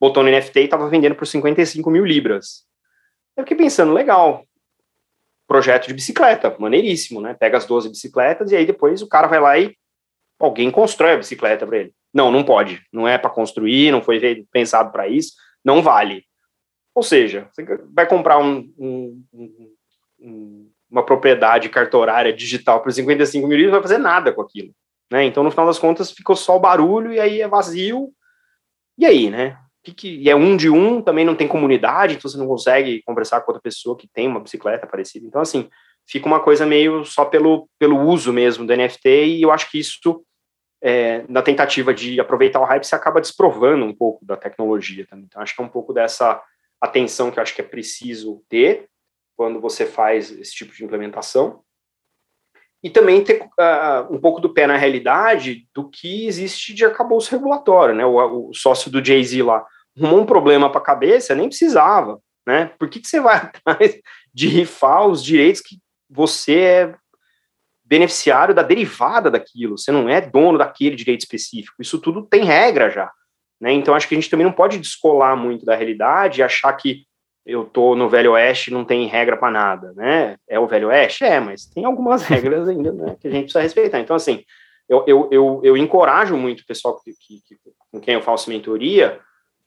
botou no NFT e estava vendendo por 55 mil libras. Eu fiquei pensando, legal, projeto de bicicleta, maneiríssimo, né? Pega as 12 bicicletas e aí depois o cara vai lá e alguém constrói a bicicleta para ele. Não, não pode. Não é para construir, não foi pensado para isso, não vale. Ou seja, você vai comprar um, um, um, uma propriedade cartorária digital por 55 mil não vai fazer nada com aquilo. Né? Então, no final das contas, ficou só o barulho e aí é vazio. E aí, né? e é um de um, também não tem comunidade, então você não consegue conversar com outra pessoa que tem uma bicicleta parecida. Então, assim, fica uma coisa meio só pelo, pelo uso mesmo do NFT, e eu acho que isso, é, na tentativa de aproveitar o hype, você acaba desprovando um pouco da tecnologia também. Então, acho que é um pouco dessa atenção que eu acho que é preciso ter, quando você faz esse tipo de implementação. E também ter uh, um pouco do pé na realidade do que existe de arcabouço regulatório, né? O, o sócio do Jay-Z lá arrumou um problema para a cabeça, nem precisava, né? Por que, que você vai atrás de rifar os direitos que você é beneficiário da derivada daquilo? Você não é dono daquele direito específico. Isso tudo tem regra já, né? Então acho que a gente também não pode descolar muito da realidade e achar que eu tô no Velho Oeste não tem regra para nada, né? É o Velho Oeste? É, mas tem algumas regras ainda né, que a gente precisa respeitar. Então, assim, eu, eu, eu, eu encorajo muito o pessoal que, que, que, com quem eu faço mentoria,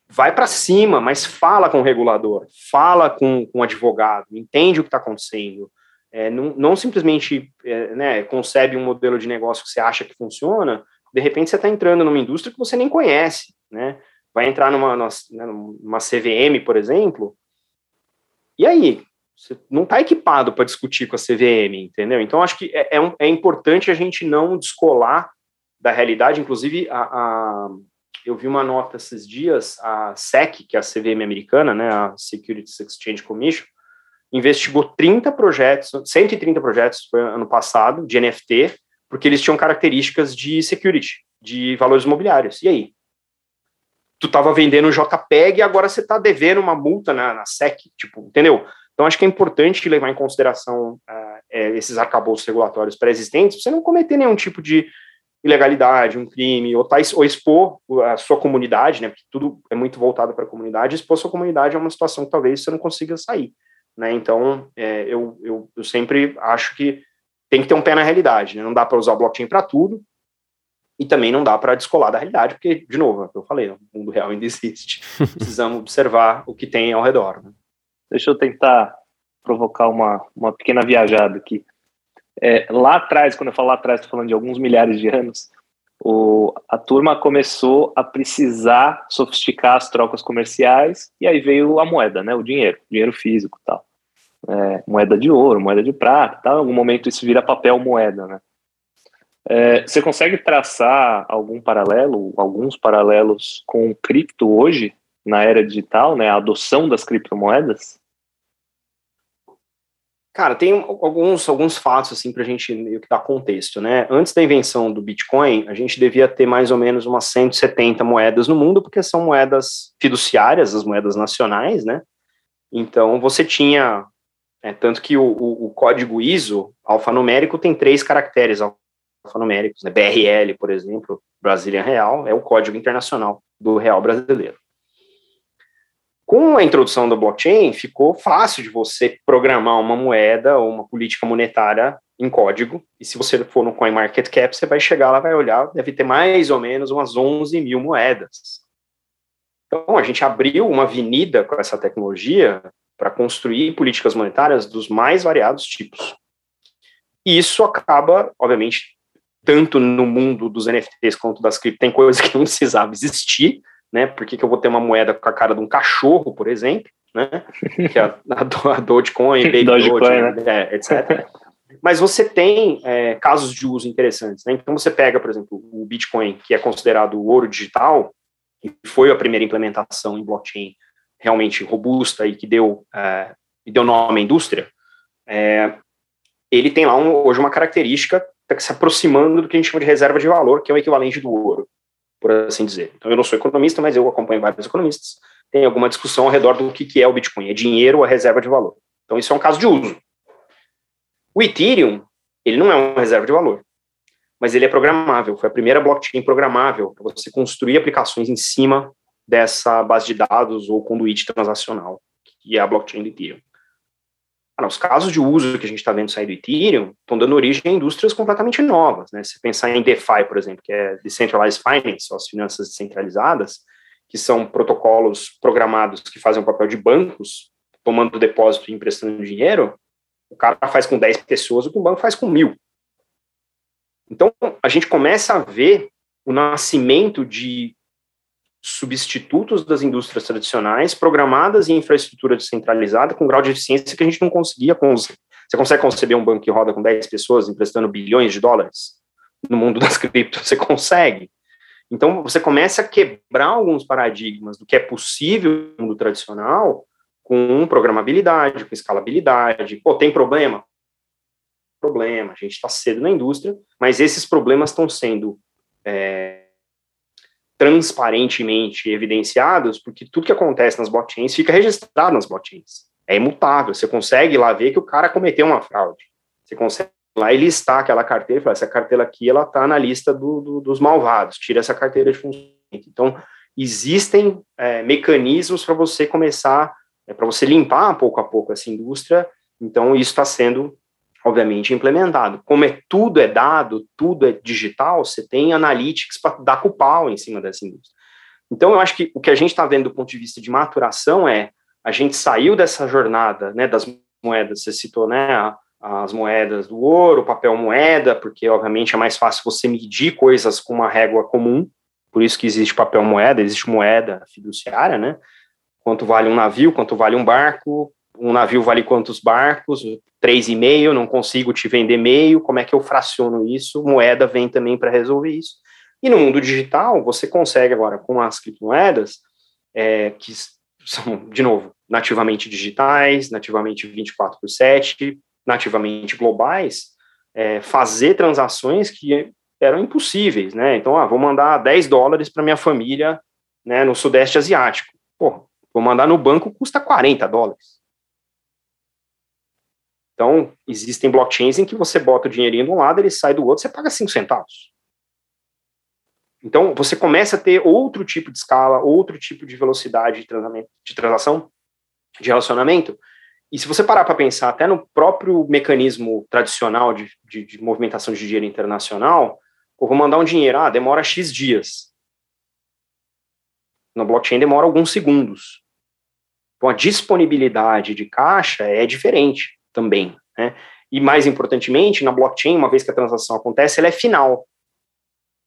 vai para cima, mas fala com o regulador, fala com, com o advogado, entende o que está acontecendo. É, não, não, simplesmente é, né, concebe um modelo de negócio que você acha que funciona, de repente você está entrando numa indústria que você nem conhece, né? Vai entrar numa, numa CVM, por exemplo, e aí? Você não está equipado para discutir com a CVM, entendeu? Então, acho que é, é, um, é, importante a gente não descolar da realidade. Inclusive, a, a, eu vi uma nota esses dias, a SEC, que é a CVM americana, né, a Securities Exchange Commission, investigou 30 projetos, 130 projetos foi ano passado, de NFT, porque eles tinham características de security, de valores imobiliários. E aí? Tu estava vendendo JPEG e agora você está devendo uma multa na, na, SEC, tipo, entendeu? Então, acho que é importante levar em consideração uh, esses arcabouços regulatórios pré-existentes para você não cometer nenhum tipo de ilegalidade, um crime, ou, tá, ou expor a sua comunidade, né, porque tudo é muito voltado para a comunidade, expor a sua comunidade é uma situação que talvez você não consiga sair. Né? Então, é, eu, eu, eu sempre acho que tem que ter um pé na realidade, né? não dá para usar blockchain para tudo, e também não dá para descolar da realidade, porque, de novo, é eu falei, o mundo real ainda existe. Precisamos observar o que tem ao redor. Né? Deixa eu tentar provocar uma, uma pequena viajada aqui. É, lá atrás, quando eu falo lá atrás, estou falando de alguns milhares de anos, o, a turma começou a precisar sofisticar as trocas comerciais e aí veio a moeda, né, o dinheiro, dinheiro físico tal. É, moeda de ouro, moeda de prata, tal. em algum momento isso vira papel moeda, né. É, você consegue traçar algum paralelo, alguns paralelos com o cripto hoje, na era digital, né, a adoção das criptomoedas? Cara, tem alguns, alguns fatos assim para a gente meio que dar contexto, né? Antes da invenção do Bitcoin, a gente devia ter mais ou menos umas 170 moedas no mundo, porque são moedas fiduciárias, as moedas nacionais, né? Então você tinha, é, tanto que o, o, o, código ISO alfanumérico tem três caracteres alfanuméricos, né? BRL, por exemplo, Brazilian Real, é o código internacional do real brasileiro. Com a introdução da blockchain, ficou fácil de você programar uma moeda ou uma política monetária em código. E se você for no CoinMarketCap, você vai chegar lá, vai olhar, deve ter mais ou menos umas 11 mil moedas. Então, a gente abriu uma avenida com essa tecnologia para construir políticas monetárias dos mais variados tipos. E isso acaba, obviamente, tanto no mundo dos NFTs quanto das cripto, tem coisas que não precisavam existir, né? Por que, que eu vou ter uma moeda com a cara de um cachorro, por exemplo, né? Que é a, a, a Dogecoin, Baby Dogecoin, Doge, né? é, etc. Mas você tem é, casos de uso interessantes, né? Então você pega, por exemplo, o Bitcoin, que é considerado o ouro digital, e foi a primeira implementação em blockchain realmente robusta e que deu, é, deu nome à indústria, é, ele tem lá um, hoje uma característica está se aproximando do que a gente chama de reserva de valor, que é o equivalente do ouro por assim dizer. Então, eu não sou economista, mas eu acompanho vários economistas. Tem alguma discussão ao redor do que, que é o Bitcoin. É dinheiro ou é reserva de valor? Então, isso é um caso de uso. O Ethereum, ele não é uma reserva de valor, mas ele é programável. Foi a primeira blockchain programável para você construir aplicações em cima dessa base de dados ou conduíte transacional, que é a blockchain do Ethereum. Ah, os casos de uso que a gente está vendo sair do Ethereum estão dando origem a indústrias completamente novas. Né? Se pensar em DeFi, por exemplo, que é Decentralized Finance, ou as finanças descentralizadas, que são protocolos programados que fazem o papel de bancos, tomando depósito e emprestando dinheiro, o cara faz com 10 pessoas o que o banco faz com mil. Então, a gente começa a ver o nascimento de substitutos das indústrias tradicionais programadas em infraestrutura descentralizada com grau de eficiência que a gente não conseguia conceber. Você consegue conceber um banco que roda com 10 pessoas emprestando bilhões de dólares no mundo das criptos? Você consegue. Então, você começa a quebrar alguns paradigmas do que é possível no mundo tradicional com programabilidade, com escalabilidade. Pô, tem problema? Problema, a gente está cedo na indústria, mas esses problemas estão sendo é, transparentemente evidenciados, porque tudo que acontece nas blockchains fica registrado nas blockchains. É imutável. Você consegue lá ver que o cara cometeu uma fraude. Você consegue lá e listar aquela carteira e falar: essa carteira aqui ela está na lista do, do, dos malvados, tira essa carteira de funcionamento. Então, existem é, mecanismos para você começar, é, para você limpar pouco a pouco essa indústria. Então, isso está sendo obviamente, implementado. Como é tudo é dado, tudo é digital, você tem analytics para dar com o pau em cima dessa indústria. Então, eu acho que o que a gente está vendo do ponto de vista de maturação é a gente saiu dessa jornada né, das moedas, você citou né, as moedas do ouro, papel moeda, porque obviamente é mais fácil você medir coisas com uma régua comum, por isso que existe papel moeda, existe moeda fiduciária, né? Quanto vale um navio, quanto vale um barco, um navio vale quantos barcos? Três e meio, não consigo te vender meio, como é que eu fraciono isso? Moeda vem também para resolver isso. E no mundo digital, você consegue agora, com as criptomoedas, é, que são, de novo, nativamente digitais, nativamente 24 por 7, nativamente globais, é, fazer transações que eram impossíveis, né? Então, ah, vou mandar 10 dólares para minha família né, no Sudeste Asiático. Pô, vou mandar no banco, custa 40 dólares. Então, existem blockchains em que você bota o dinheirinho de um lado, ele sai do outro, você paga 5 centavos. Então, você começa a ter outro tipo de escala, outro tipo de velocidade de, de transação, de relacionamento. E se você parar para pensar até no próprio mecanismo tradicional de, de, de movimentação de dinheiro internacional, eu vou mandar um dinheiro, ah, demora X dias. No blockchain demora alguns segundos. Então, a disponibilidade de caixa é diferente também. Né? E mais importantemente, na blockchain, uma vez que a transação acontece, ela é final.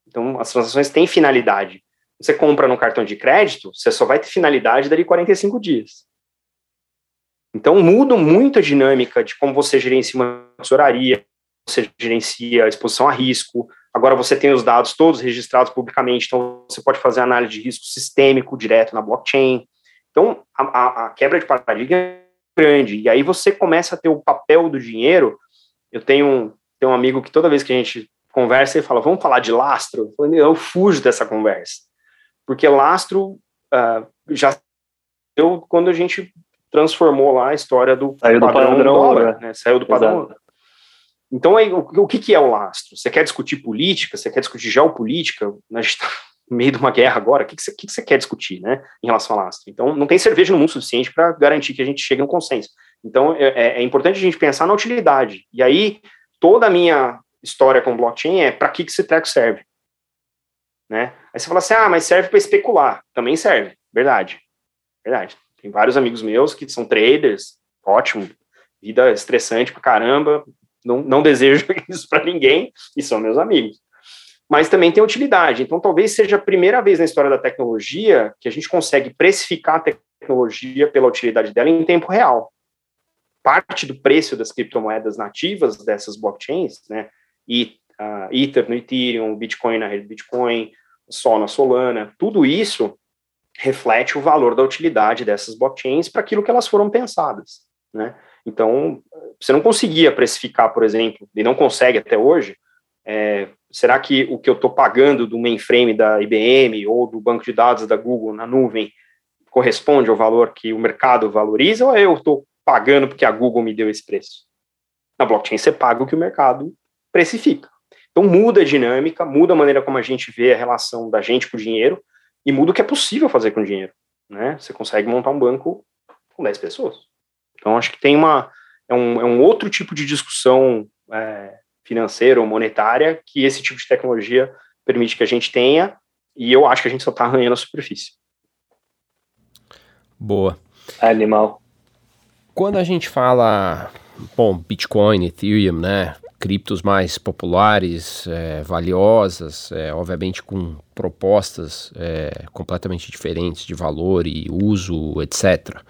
Então, as transações têm finalidade. Você compra no cartão de crédito, você só vai ter finalidade dali 45 dias. Então, muda muito a dinâmica de como você gerencia uma tesouraria, você gerencia a exposição a risco. Agora você tem os dados todos registrados publicamente, então você pode fazer análise de risco sistêmico direto na blockchain. Então, a, a quebra de paradigma grande. E aí você começa a ter o papel do dinheiro. Eu tenho um, tenho um amigo que toda vez que a gente conversa, ele fala, vamos falar de lastro? Eu, eu fujo dessa conversa. Porque lastro uh, já deu quando a gente transformou lá a história do Saiu padrão, do padrão dólar, né? Saiu do padrão. Exato. Então, aí, o, o que, que é o lastro? Você quer discutir política? Você quer discutir geopolítica? A gente está no meio de uma guerra agora. O que, que, você, que, que você quer discutir né, em relação ao lastro? Então, não tem cerveja no mundo suficiente para garantir que a gente chegue a um consenso. Então, é, é, é importante a gente pensar na utilidade. E aí, toda a minha história com blockchain é para que, que esse treco serve. Né? Aí você fala assim, ah, mas serve para especular. Também serve, verdade. Verdade. Tem vários amigos meus que são traders, ótimo, vida estressante pra caramba, não, não desejo isso para ninguém, e são meus amigos. Mas também tem utilidade. Então, talvez seja a primeira vez na história da tecnologia que a gente consegue precificar a tecnologia pela utilidade dela em tempo real. Parte do preço das criptomoedas nativas dessas blockchains, né, e, uh, Ether no Ethereum, Bitcoin na rede Bitcoin, Sol na Solana, tudo isso reflete o valor da utilidade dessas blockchains para aquilo que elas foram pensadas, né? Então, você não conseguia precificar, por exemplo, e não consegue até hoje, é, será que o que eu estou pagando do mainframe da IBM ou do banco de dados da Google na nuvem corresponde ao valor que o mercado valoriza ou eu estou pagando porque a Google me deu esse preço? Na blockchain você paga o que o mercado precifica. Então muda a dinâmica, muda a maneira como a gente vê a relação da gente com o dinheiro, e muda o que é possível fazer com dinheiro. Né? Você consegue montar um banco com 10 pessoas. Então, acho que tem uma. É um, é um outro tipo de discussão é, financeira ou monetária que esse tipo de tecnologia permite que a gente tenha, e eu acho que a gente só está arranhando a superfície. Boa. Animal. Quando a gente fala, bom, Bitcoin, Ethereum, né? criptos mais populares, é, valiosas, é, obviamente com propostas é, completamente diferentes de valor e uso, etc.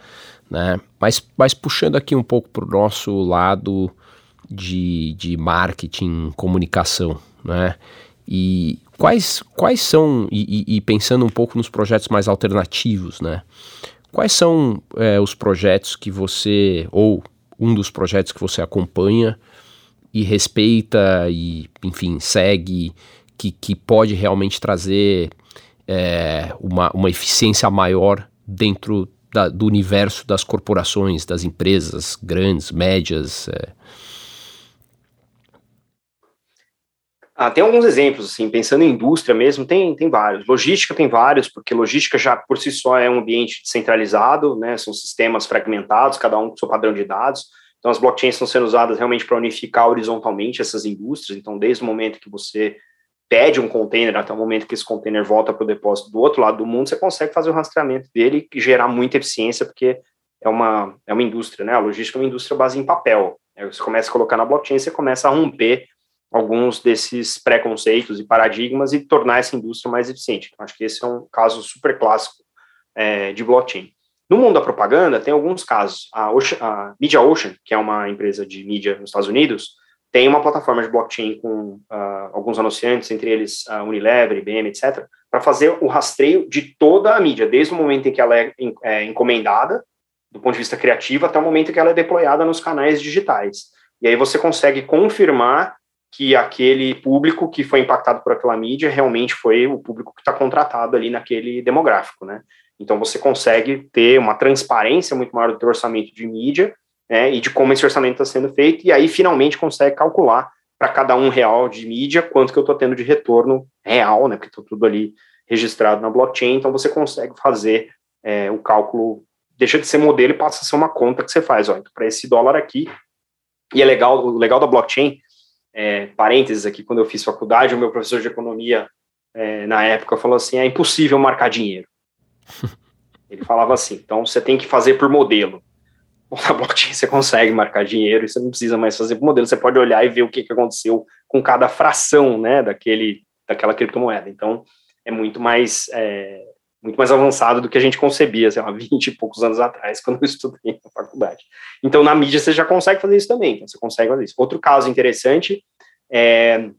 Né? Mas, mas puxando aqui um pouco para o nosso lado de, de marketing, comunicação, né? E quais, quais são, e, e, pensando um pouco nos projetos mais alternativos, né? Quais são é, os projetos que você, ou um dos projetos que você acompanha, e respeita e, enfim, segue, que, que pode realmente trazer é, uma, uma eficiência maior dentro da, do universo das corporações, das empresas grandes, médias. É. Ah, tem alguns exemplos, assim, pensando em indústria mesmo, tem, tem vários. Logística tem vários, porque logística já por si só é um ambiente centralizado, né, são sistemas fragmentados, cada um com seu padrão de dados. Então, as blockchains estão sendo usadas realmente para unificar horizontalmente essas indústrias. Então, desde o momento que você pede um container até o momento que esse container volta para o depósito do outro lado do mundo, você consegue fazer o rastreamento dele e gerar muita eficiência, porque é uma, é uma indústria, né? A logística é uma indústria baseada em papel. Aí você começa a colocar na blockchain, você começa a romper alguns desses preconceitos e paradigmas e tornar essa indústria mais eficiente. Então, acho que esse é um caso super clássico é, de blockchain. No mundo da propaganda, tem alguns casos. A, Ocean, a Media Ocean, que é uma empresa de mídia nos Estados Unidos, tem uma plataforma de blockchain com uh, alguns anunciantes, entre eles a Unilever, IBM, etc., para fazer o rastreio de toda a mídia, desde o momento em que ela é, é, encomendada, do ponto de vista criativo, até o momento em que ela é deployada nos canais digitais. E aí você consegue confirmar que aquele público que foi impactado por aquela mídia realmente foi o público que está contratado ali naquele demográfico, né? Então você consegue ter uma transparência muito maior do orçamento de mídia né, e de como esse orçamento está sendo feito, e aí finalmente consegue calcular para cada um real de mídia, quanto que eu estou tendo de retorno real, né? Porque está tudo ali registrado na blockchain, então você consegue fazer é, o cálculo, deixa de ser modelo e passa a ser uma conta que você faz, ó, então para esse dólar aqui, e é legal, o legal da blockchain, é, parênteses aqui, quando eu fiz faculdade, o meu professor de economia, é, na época, falou assim, é impossível marcar dinheiro. Ele falava assim, então você tem que fazer por modelo. Na blockchain você consegue marcar dinheiro e você não precisa mais fazer por modelo, você pode olhar e ver o que, que aconteceu com cada fração, né, daquele, daquela criptomoeda. Então, é muito mais é, muito mais avançado do que a gente concebia, sei lá, 20 e poucos anos atrás, quando eu estudei na faculdade. Então, na mídia, você já consegue fazer isso também, então você consegue fazer isso. Outro caso interessante é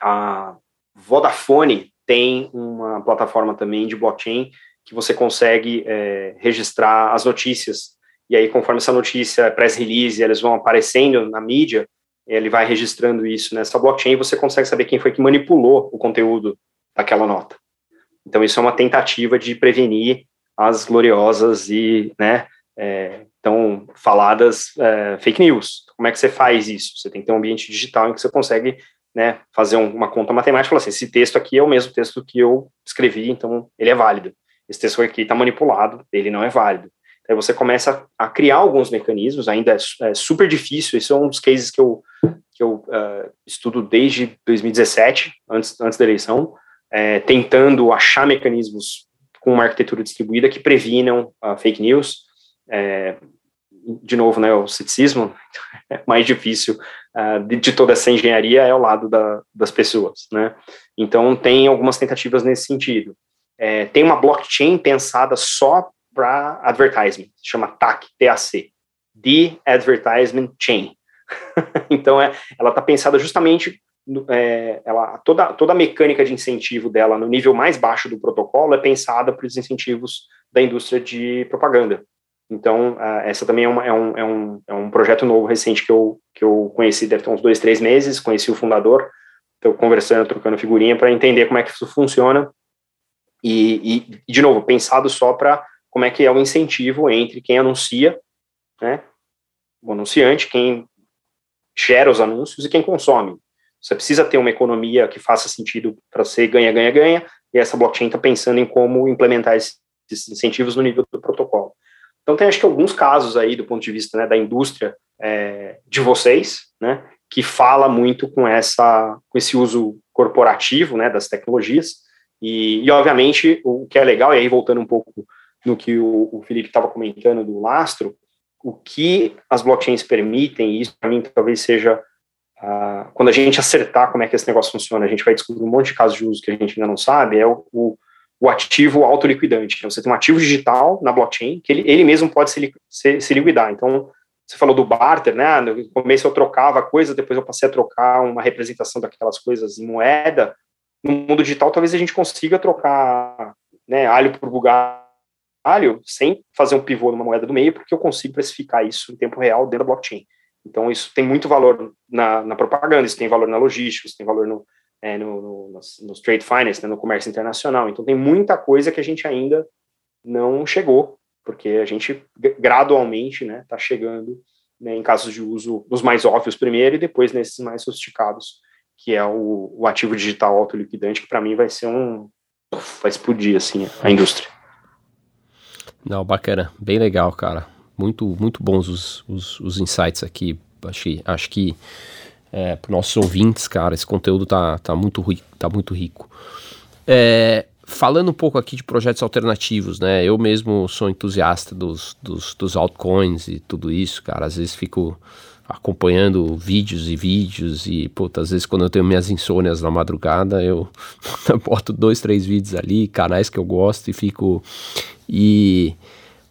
a Vodafone tem uma plataforma também de blockchain que você consegue é, registrar as notícias, e aí, conforme essa notícia é press release, elas vão aparecendo na mídia, ele vai registrando isso nessa blockchain e você consegue saber quem foi que manipulou o conteúdo daquela nota. Então, isso é uma tentativa de prevenir as gloriosas e, né, é, tão faladas é, fake news. Como é que você faz isso? Você tem que ter um ambiente digital em que você consegue né, fazer uma conta matemática e falar assim, esse texto aqui é o mesmo texto que eu escrevi, então ele é válido. Esse texto aqui está manipulado, ele não é válido. Aí você começa a criar alguns mecanismos, ainda é, é super difícil, isso é um dos cases que eu, que eu uh, estudo desde 2017, antes, antes da eleição, é, tentando achar mecanismos com uma arquitetura distribuída que previnam a fake news. É, de novo, né, o ceticismo é mais difícil uh, de, de, toda essa engenharia é ao lado da, das pessoas, né? Então tem algumas tentativas nesse sentido. É, tem uma blockchain pensada só para advertisement, chama TAC, TAC, The Advertisement Chain. então é, ela está pensada justamente é, ela, toda, toda a mecânica de incentivo dela no nível mais baixo do protocolo é pensada para os incentivos da indústria de propaganda. Então, uh, essa também é, uma, é, um, é, um, é um projeto novo, recente, que eu, que eu conheci, deve ter uns dois, três meses, conheci o fundador, estou conversando, trocando figurinha para entender como é que isso funciona. E, e de novo, pensado só para como é que é o incentivo entre quem anuncia, né, o anunciante, quem gera os anúncios e quem consome. Você precisa ter uma economia que faça sentido para você ganha, ganha, ganha, e essa blockchain está pensando em como implementar esses incentivos no nível do protocolo. Então, tem acho que alguns casos aí, do ponto de vista né, da indústria é, de vocês, né, que fala muito com, essa, com esse uso corporativo né, das tecnologias, e, e, obviamente, o que é legal, e aí voltando um pouco no que o, o Felipe estava comentando do lastro, o que as blockchains permitem, e isso para mim talvez seja quando a gente acertar como é que esse negócio funciona, a gente vai descobrir um monte de casos de uso que a gente ainda não sabe, é o, o, o ativo autoliquidante. Então, você tem um ativo digital na blockchain que ele, ele mesmo pode se, se, se liquidar. Então, você falou do barter, né? No começo eu trocava coisa, depois eu passei a trocar uma representação daquelas coisas em moeda. No mundo digital, talvez a gente consiga trocar né, alho por bugalho sem fazer um pivô numa moeda do meio, porque eu consigo precificar isso em tempo real dentro da blockchain. Então, isso tem muito valor na, na propaganda, isso tem valor na logística, isso tem valor no, é, no, no, no, trade finance, né, no comércio internacional. Então, tem muita coisa que a gente ainda não chegou, porque a gente gradualmente está né, tá chegando né, em casos de uso nos mais óbvios primeiro e depois nesses mais sofisticados, que é o, o ativo digital autoliquidante, que para mim vai ser um. vai explodir assim, a indústria. Não, bacana, bem legal, cara muito, muito bons os, os, os insights aqui. Acho, acho que é, para nossos ouvintes, cara, esse conteúdo tá, tá, muito, tá muito rico. É, falando um pouco aqui de projetos alternativos, né? Eu mesmo sou entusiasta dos, dos, dos altcoins e tudo isso, cara. Às vezes fico acompanhando vídeos e vídeos e, puta, às vezes quando eu tenho minhas insônias na madrugada, eu boto dois, três vídeos ali, canais que eu gosto e fico... E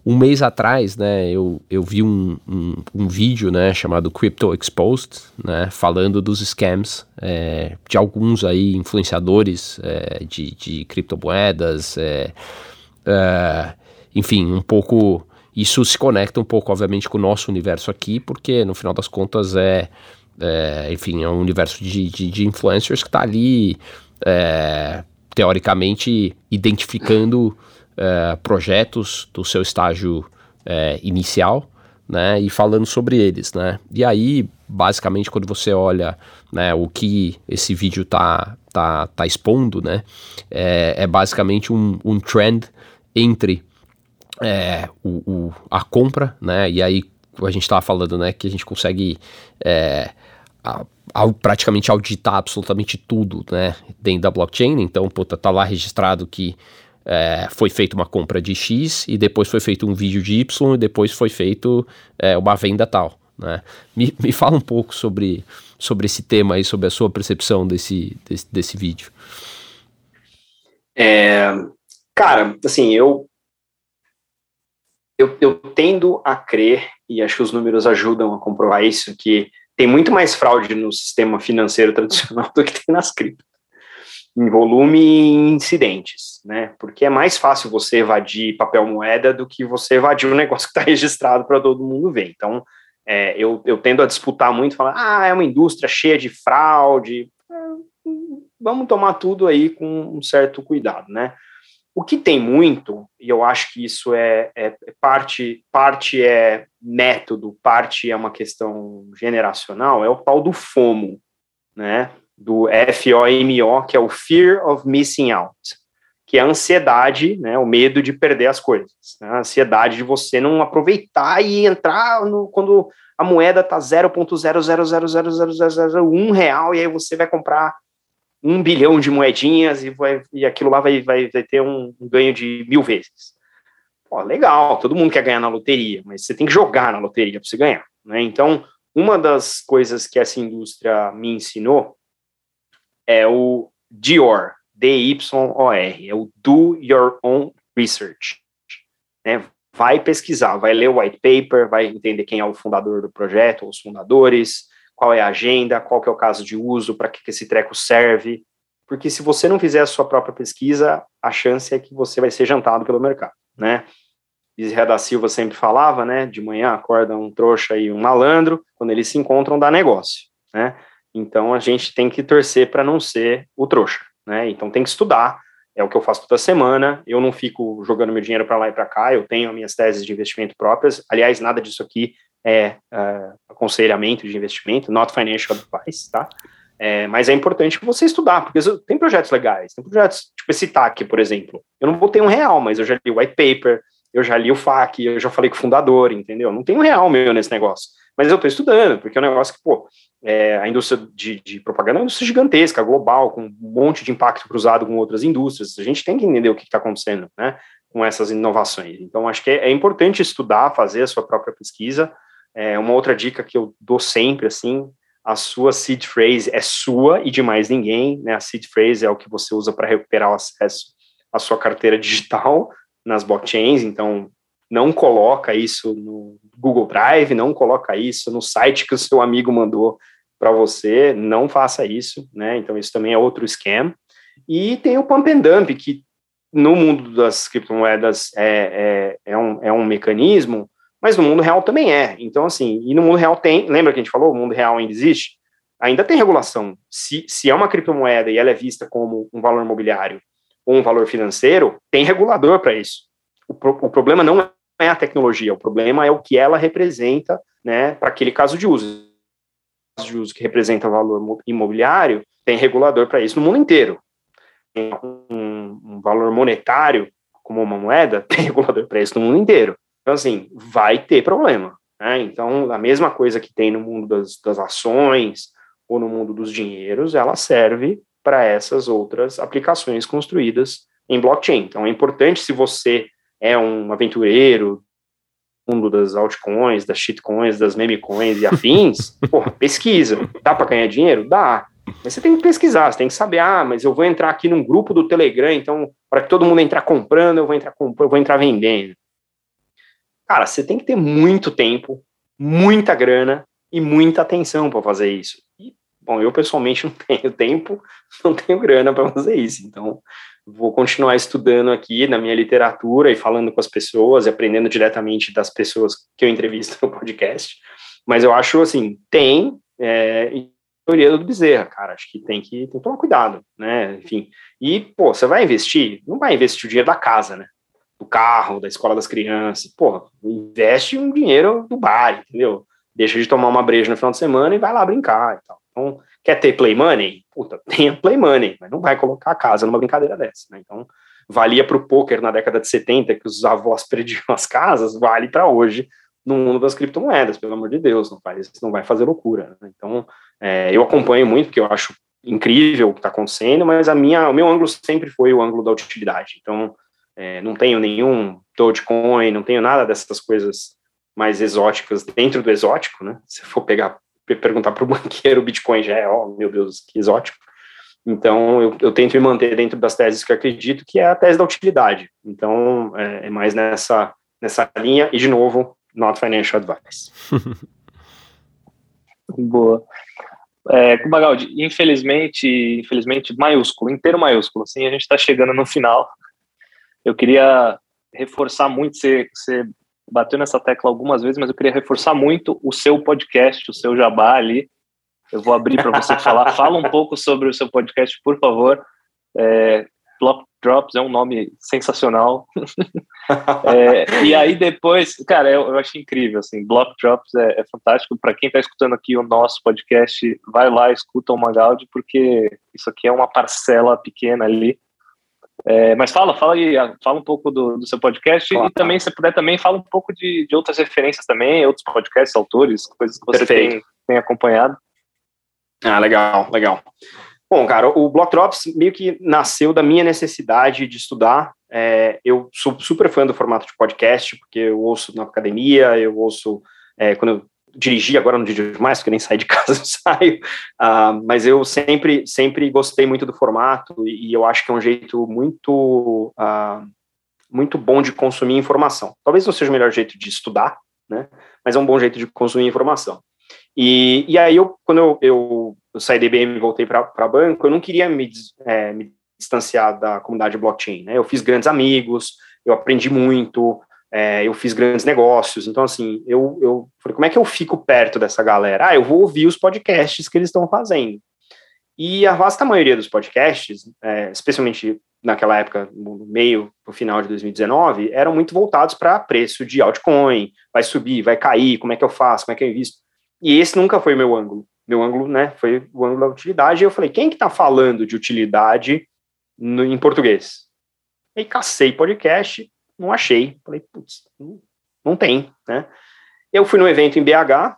um mês atrás, né, eu, eu vi um, um, um, vídeo, né, chamado Crypto Exposed, né, falando dos scams é, de alguns aí influenciadores é, de, de criptomoedas, é, é, enfim, um pouco, isso se conecta um pouco, obviamente, com o nosso universo aqui, porque no final das contas é, é enfim, é um universo de, de, de influencers que está ali, é, teoricamente, identificando é, projetos do seu estágio é, inicial, né, e falando sobre eles, né. E aí, basicamente quando você olha né, o que esse vídeo tá, tá, tá expondo, né, é, é basicamente um, um trend entre é, o, o, a compra, né, e aí a gente estava falando, né, que a gente consegue é, a, praticamente auditar absolutamente tudo, né, dentro da blockchain, então, puta, tá lá registrado que é, foi feita uma compra de X e depois foi feito um vídeo de Y e depois foi feito é, uma venda tal. Né? Me, me fala um pouco sobre, sobre esse tema aí, sobre a sua percepção desse, desse, desse vídeo. É, cara, assim, eu, eu, eu tendo a crer, e acho que os números ajudam a comprovar isso, que tem muito mais fraude no sistema financeiro tradicional do que tem nas criptos em volume e incidentes, né? Porque é mais fácil você evadir papel moeda do que você evadir um negócio que está registrado para todo mundo ver. Então, é, eu, eu tendo a disputar muito, falar, ah, é uma indústria cheia de fraude. É, vamos tomar tudo aí com um certo cuidado, né? O que tem muito, e eu acho que isso é, é, é parte, parte é método, parte é uma questão generacional, é o tal do FOMO, né? Do FOMO, que é o Fear of Missing Out, que é a ansiedade, né, o medo de perder as coisas, né, a ansiedade de você não aproveitar e entrar no, quando a moeda está 0.0000001 real e aí você vai comprar um bilhão de moedinhas e, vai, e aquilo lá vai, vai, vai ter um, um ganho de mil vezes. Pô, legal, todo mundo quer ganhar na loteria, mas você tem que jogar na loteria para você ganhar. Né? Então, uma das coisas que essa indústria me ensinou é o DYOR, D-Y-O-R, é o Do Your Own Research. Né? Vai pesquisar, vai ler o white paper, vai entender quem é o fundador do projeto, os fundadores, qual é a agenda, qual que é o caso de uso, para que, que esse treco serve, porque se você não fizer a sua própria pesquisa, a chance é que você vai ser jantado pelo mercado, né? Israel da Silva sempre falava, né, de manhã acorda um trouxa e um malandro, quando eles se encontram dá negócio, né? Então a gente tem que torcer para não ser o trouxa, né? Então tem que estudar. É o que eu faço toda semana. Eu não fico jogando meu dinheiro para lá e para cá. Eu tenho minhas teses de investimento próprias. Aliás, nada disso aqui é uh, aconselhamento de investimento, not financial advice, tá? É, mas é importante você estudar, porque tem projetos legais, tem projetos, tipo esse TAC, por exemplo. Eu não botei um real, mas eu já li o white paper, eu já li o FAQ, eu já falei com o fundador, entendeu? Não tem um real meu nesse negócio. Mas eu estou estudando, porque é um negócio que, pô, é, a indústria de, de, propaganda é uma indústria gigantesca, global, com um monte de impacto cruzado com outras indústrias. A gente tem que entender o que está acontecendo né, com essas inovações. Então, acho que é, é, importante estudar, fazer a sua própria pesquisa. É, uma outra dica que eu dou sempre, assim, a sua seed phrase é sua e de mais ninguém. Né? A seed phrase é o que você usa para recuperar o acesso à sua carteira digital nas blockchains. Então, não coloca isso no Google Drive, não coloca isso no site que o seu amigo mandou para você, não faça isso, né? Então isso também é outro scam. E tem o pump and dump, que no mundo das criptomoedas é, é, é, um, é um mecanismo, mas no mundo real também é. Então, assim, e no mundo real tem, lembra que a gente falou, o mundo real ainda existe? Ainda tem regulação. Se, se é uma criptomoeda e ela é vista como um valor imobiliário ou um valor financeiro, tem regulador para isso. O, pro, o problema não é a tecnologia, o problema é o que ela representa, né, para aquele caso de uso. De uso que representa valor imobiliário, tem regulador para isso no mundo inteiro. Tem um, um valor monetário, como uma moeda, tem regulador para isso no mundo inteiro. Então, assim, vai ter problema. Né? Então, a mesma coisa que tem no mundo das, das ações ou no mundo dos dinheiros, ela serve para essas outras aplicações construídas em blockchain. Então, é importante se você é um aventureiro, mundo das altcoins, das shitcoins, das memecoins e afins, porra, pesquisa. Dá para ganhar dinheiro? Dá. Mas você tem que pesquisar, você tem que saber, ah, mas eu vou entrar aqui num grupo do Telegram, então, para que todo mundo entrar comprando, eu vou entrar comprando, eu vou entrar vendendo. Cara, você tem que ter muito tempo, muita grana e muita atenção para fazer isso. E, bom, eu pessoalmente não tenho tempo, não tenho grana para fazer isso. Então, vou continuar estudando aqui na minha literatura e falando com as pessoas e aprendendo diretamente das pessoas que eu entrevisto no podcast. Mas eu acho assim, tem é, teoria do Bezerra, cara. Acho que tem que, tem que tomar cuidado, né? Enfim. E, pô, você vai investir? Não vai investir o dinheiro da casa, né? Do carro, da escola das crianças. Porra, investe um dinheiro do bar, entendeu? deixa de tomar uma breja no final de semana e vai lá brincar e tal. Então, quer ter play money? Puta, tenha play money, mas não vai colocar a casa numa brincadeira dessa, né? Então, valia para o poker na década de 70, que os avós perdiam as casas, vale para hoje no mundo das criptomoedas, pelo amor de Deus, não, faz, não vai fazer loucura. Né? Então, é, eu acompanho muito, porque eu acho incrível o que está acontecendo, mas a minha, o meu ângulo sempre foi o ângulo da utilidade. Então, é, não tenho nenhum Dogecoin, não tenho nada dessas coisas mais exóticas dentro do exótico, né? Se for pegar, perguntar para o banqueiro, o Bitcoin já é, ó, oh, meu Deus, que exótico. Então, eu, eu, tento me manter dentro das teses que acredito, que é a tese da utilidade. Então, é, é mais nessa, nessa linha, e de novo, not financial advice. Boa. É, Magaldi, infelizmente, infelizmente, maiúsculo, inteiro maiúsculo, assim, a gente está chegando no final. Eu queria reforçar muito, você, você bateu nessa tecla algumas vezes, mas eu queria reforçar muito o seu podcast, o seu jabá ali. Eu vou abrir para você falar. Fala um pouco sobre o seu podcast, por favor. É, Block Drops é um nome sensacional. é, e aí depois, cara, eu, eu achei incrível, assim, Block Drops é, é fantástico. Para quem está escutando aqui o nosso podcast, vai lá, escuta o Magaldi, porque isso aqui é uma parcela pequena ali. É, mas fala, fala aí, fala um pouco do, do seu podcast claro. e também, se puder, também fala um pouco de, de outras referências também, outros podcasts, autores, coisas que você tem, tem acompanhado. Ah, legal, legal. Bom, cara, o Block Drops meio que nasceu da minha necessidade de estudar. É, eu sou super fã do formato de podcast, porque eu ouço na academia, eu ouço é, quando eu dirigi, agora não dirijo mais, porque nem sair de casa saio, uh, mas eu sempre, sempre gostei muito do formato e, e eu acho que é um jeito muito, uh, muito bom de consumir informação. Talvez não seja o melhor jeito de estudar, né, mas é um bom jeito de consumir informação. E, e aí, eu, quando eu, eu, eu saí da IBM e voltei para banco, eu não queria me, é, me distanciar da comunidade blockchain. Né? Eu fiz grandes amigos, eu aprendi muito, é, eu fiz grandes negócios. Então, assim, eu, eu falei, como é que eu fico perto dessa galera? Ah, eu vou ouvir os podcasts que eles estão fazendo. E a vasta maioria dos podcasts, é, especialmente naquela época, no meio, no final de 2019, eram muito voltados para preço de altcoin, vai subir, vai cair, como é que eu faço, como é que eu invisto. E esse nunca foi meu ângulo. Meu ângulo, né, foi o ângulo da utilidade. E eu falei, quem que tá falando de utilidade no, em português? E cacei podcast, não achei. Falei, putz, não, tem, né? Eu fui num evento em BH,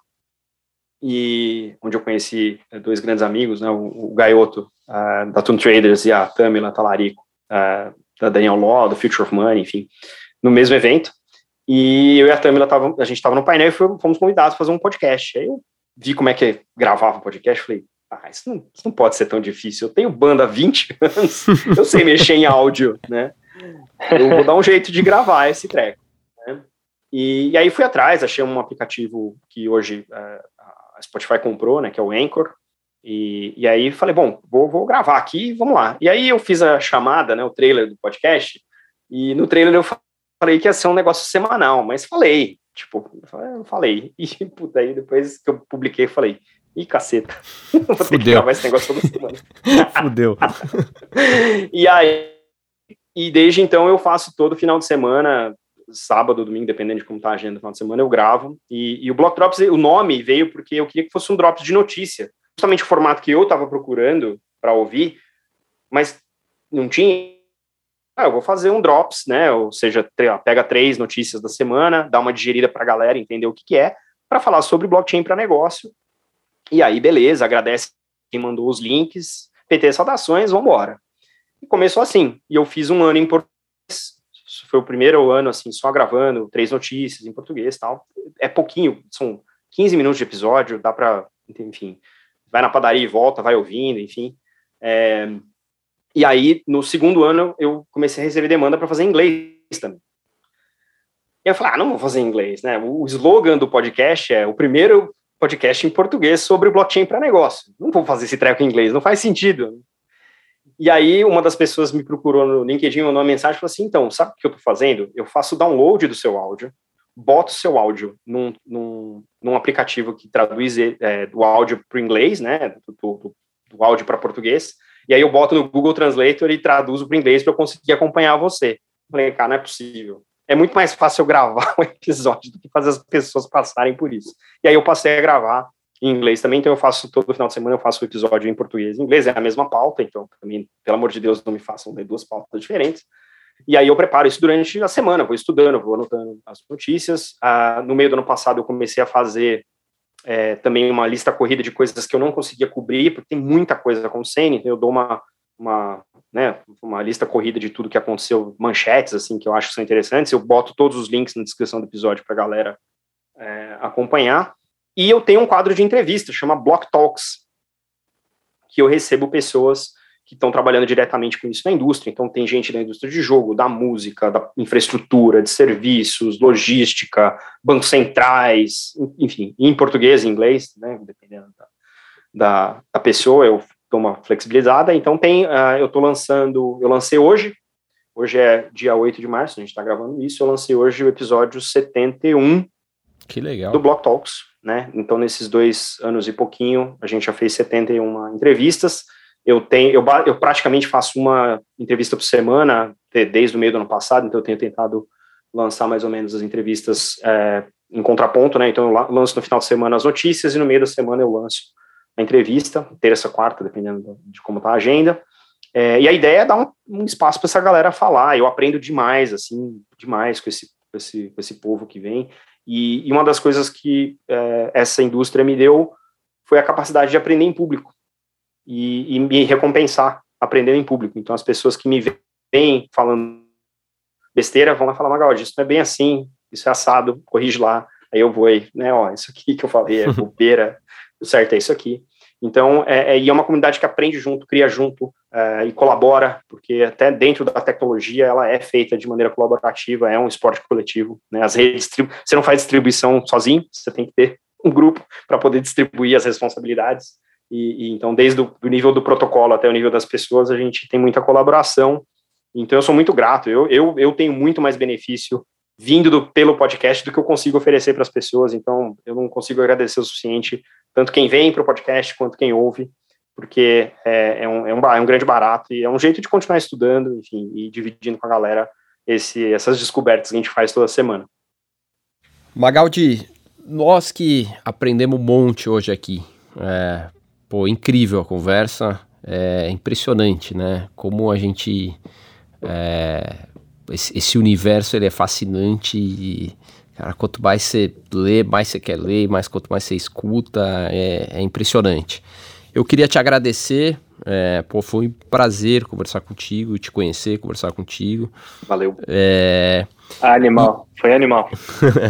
e onde eu conheci eh, dois grandes amigos, né, o, o Gaioto, uh, da Toon Traders, e a Tamila Talarico, uh, da Daniel Law, do Future of Money, enfim, no mesmo evento. E eu e a Tamila, tava, a gente estava no painel e fomos convidados a fazer um podcast. Aí eu vi como é que gravava um podcast, falei, ah, isso não, isso não pode ser tão difícil. Eu tenho banda há 20 anos, eu sei mexer em áudio, né? Eu vou dar um jeito de gravar esse treco. Né? E, e, aí fui atrás, achei um aplicativo que hoje uh, a Spotify comprou, né, que é o Anchor, e, e aí falei, bom, vou, vou gravar aqui, vamos lá. E aí eu fiz a chamada, né, o trailer do podcast, e no trailer eu falei que ia ser um negócio semanal, mas falei, tipo, eu falei. E, puta, aí depois que eu publiquei, falei, ih, caceta, vou ter Fudeu. que gravar esse negócio toda semana. Fudeu. e aí, e desde então eu faço todo final de semana, sábado, domingo, dependendo de como tá a agenda do final de semana, eu gravo. E, e o Block Drops, o nome veio porque eu queria que fosse um Drops de notícia. Justamente o formato que eu estava procurando para ouvir, mas não tinha ah, eu vou fazer um drops, né? Ou seja, pega três notícias da semana, dá uma digerida para a galera entender o que, que é, para falar sobre blockchain para negócio. E aí, beleza, agradece quem mandou os links, PT saudações, vamos embora. E começou assim. E eu fiz um ano em português. Foi o primeiro ano, assim, só gravando três notícias em português tal. É pouquinho, são 15 minutos de episódio, dá para, enfim, vai na padaria e volta, vai ouvindo, enfim. É, e aí, no segundo ano, eu comecei a receber demanda para fazer inglês também. E eu falei, ah, não vou fazer inglês, né? O slogan do podcast é o primeiro podcast em português sobre blockchain para negócio. Não vou fazer esse treco em inglês, não faz sentido. E aí, uma das pessoas me procurou no LinkedIn, mandou uma mensagem e falou assim: então, sabe o que eu estou fazendo? Eu faço download do seu áudio, boto o seu áudio num, num, num aplicativo que traduz é, do áudio para o inglês, né? Do, do, do áudio para português e aí eu boto no Google Translator e traduzo para inglês para eu conseguir acompanhar você. Falei, cara, não é possível. é muito mais fácil eu gravar um episódio do que fazer as pessoas passarem por isso. E aí eu passei a gravar em inglês também, então eu faço todo final de semana, eu faço o episódio em português e inglês, é a mesma pauta, então também, pelo amor de Deus, não me façam ler duas pautas diferentes. E aí eu preparo isso durante a semana, vou estudando, vou anotando as notícias. Ah, no meio do ano passado eu comecei a fazer é, também uma lista corrida de coisas que eu não conseguia cobrir, porque tem muita coisa acontecendo, então eu dou uma, uma, né, uma lista corrida de tudo que aconteceu, manchetes, assim, que eu acho que são interessantes, eu boto todos os links na descrição do episódio para a galera é, acompanhar. E eu tenho um quadro de entrevista, chama Block Talks, que eu recebo pessoas que estão trabalhando diretamente com isso na indústria. Então, tem gente da indústria de jogo, da música, da infraestrutura, de serviços, logística, bancos centrais, enfim, em português e inglês, né, dependendo da, da, da, pessoa, eu dou uma flexibilizada. Então, tem, uh, eu estou lançando, eu lancei hoje, hoje é dia 8 de março, a gente está gravando isso, eu lancei hoje o episódio 71 que legal. do Block Talks, né? Então, nesses dois anos e pouquinho, a gente já fez 71 entrevistas. Eu tenho, eu, eu praticamente faço uma entrevista por semana desde o meio do ano passado, então eu tenho tentado lançar mais ou menos as entrevistas é, em contraponto, né? Então eu lanço no final de semana as notícias e no meio da semana eu lanço a entrevista, terça, quarta, dependendo de como está a agenda. É, e a ideia é dar um, um espaço para essa galera falar. Eu aprendo demais, assim, demais com esse, com esse, com esse povo que vem. E, e uma das coisas que é, essa indústria me deu foi a capacidade de aprender em público e, e me recompensar aprendendo em público. Então, as pessoas que me veem falando besteira vão lá falar, Magaldi, isso não é bem assim, isso é assado, corrige lá. Aí eu vou, né, ó, isso aqui que eu falei é bobeira, o certo é isso aqui. Então, é, é, e é uma comunidade que aprende junto, cria junto é, e colabora, porque até dentro da tecnologia ela é feita de maneira colaborativa, é um esporte coletivo. Né? As redes, você não faz distribuição sozinho, você tem que ter um grupo para poder distribuir as responsabilidades. E, e então, desde o nível do protocolo até o nível das pessoas, a gente tem muita colaboração. Então, eu sou muito grato. Eu, eu, eu tenho muito mais benefício vindo do, pelo podcast do que eu consigo oferecer para as pessoas. Então, eu não consigo agradecer o suficiente, tanto quem vem para o podcast quanto quem ouve, porque é, é, um, é, um, é um grande barato e é um jeito de continuar estudando, enfim, e dividindo com a galera esse, essas descobertas que a gente faz toda semana. Magaldi, nós que aprendemos um monte hoje aqui, é, Pô, incrível a conversa, é impressionante, né? Como a gente. É, esse, esse, universo ele é fascinante e, cara, quanto mais você lê, mais você quer ler, mais quanto mais você escuta, é, é impressionante. Eu queria te agradecer, é, pô, foi um prazer conversar contigo, te conhecer, conversar contigo. Valeu. É, animal, e, foi animal.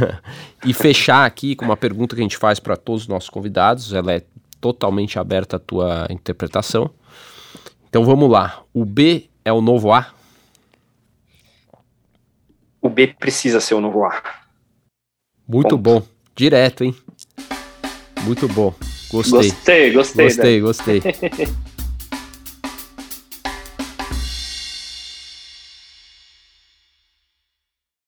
e fechar aqui com uma pergunta que a gente faz para todos os nossos convidados, ela é totalmente aberta a tua interpretação. Então vamos lá. O B é o novo A? O B precisa ser o novo A. Muito Ponto. bom. Direto, hein? Muito bom. Gostei. Gostei, gostei. Gostei, né? gostei.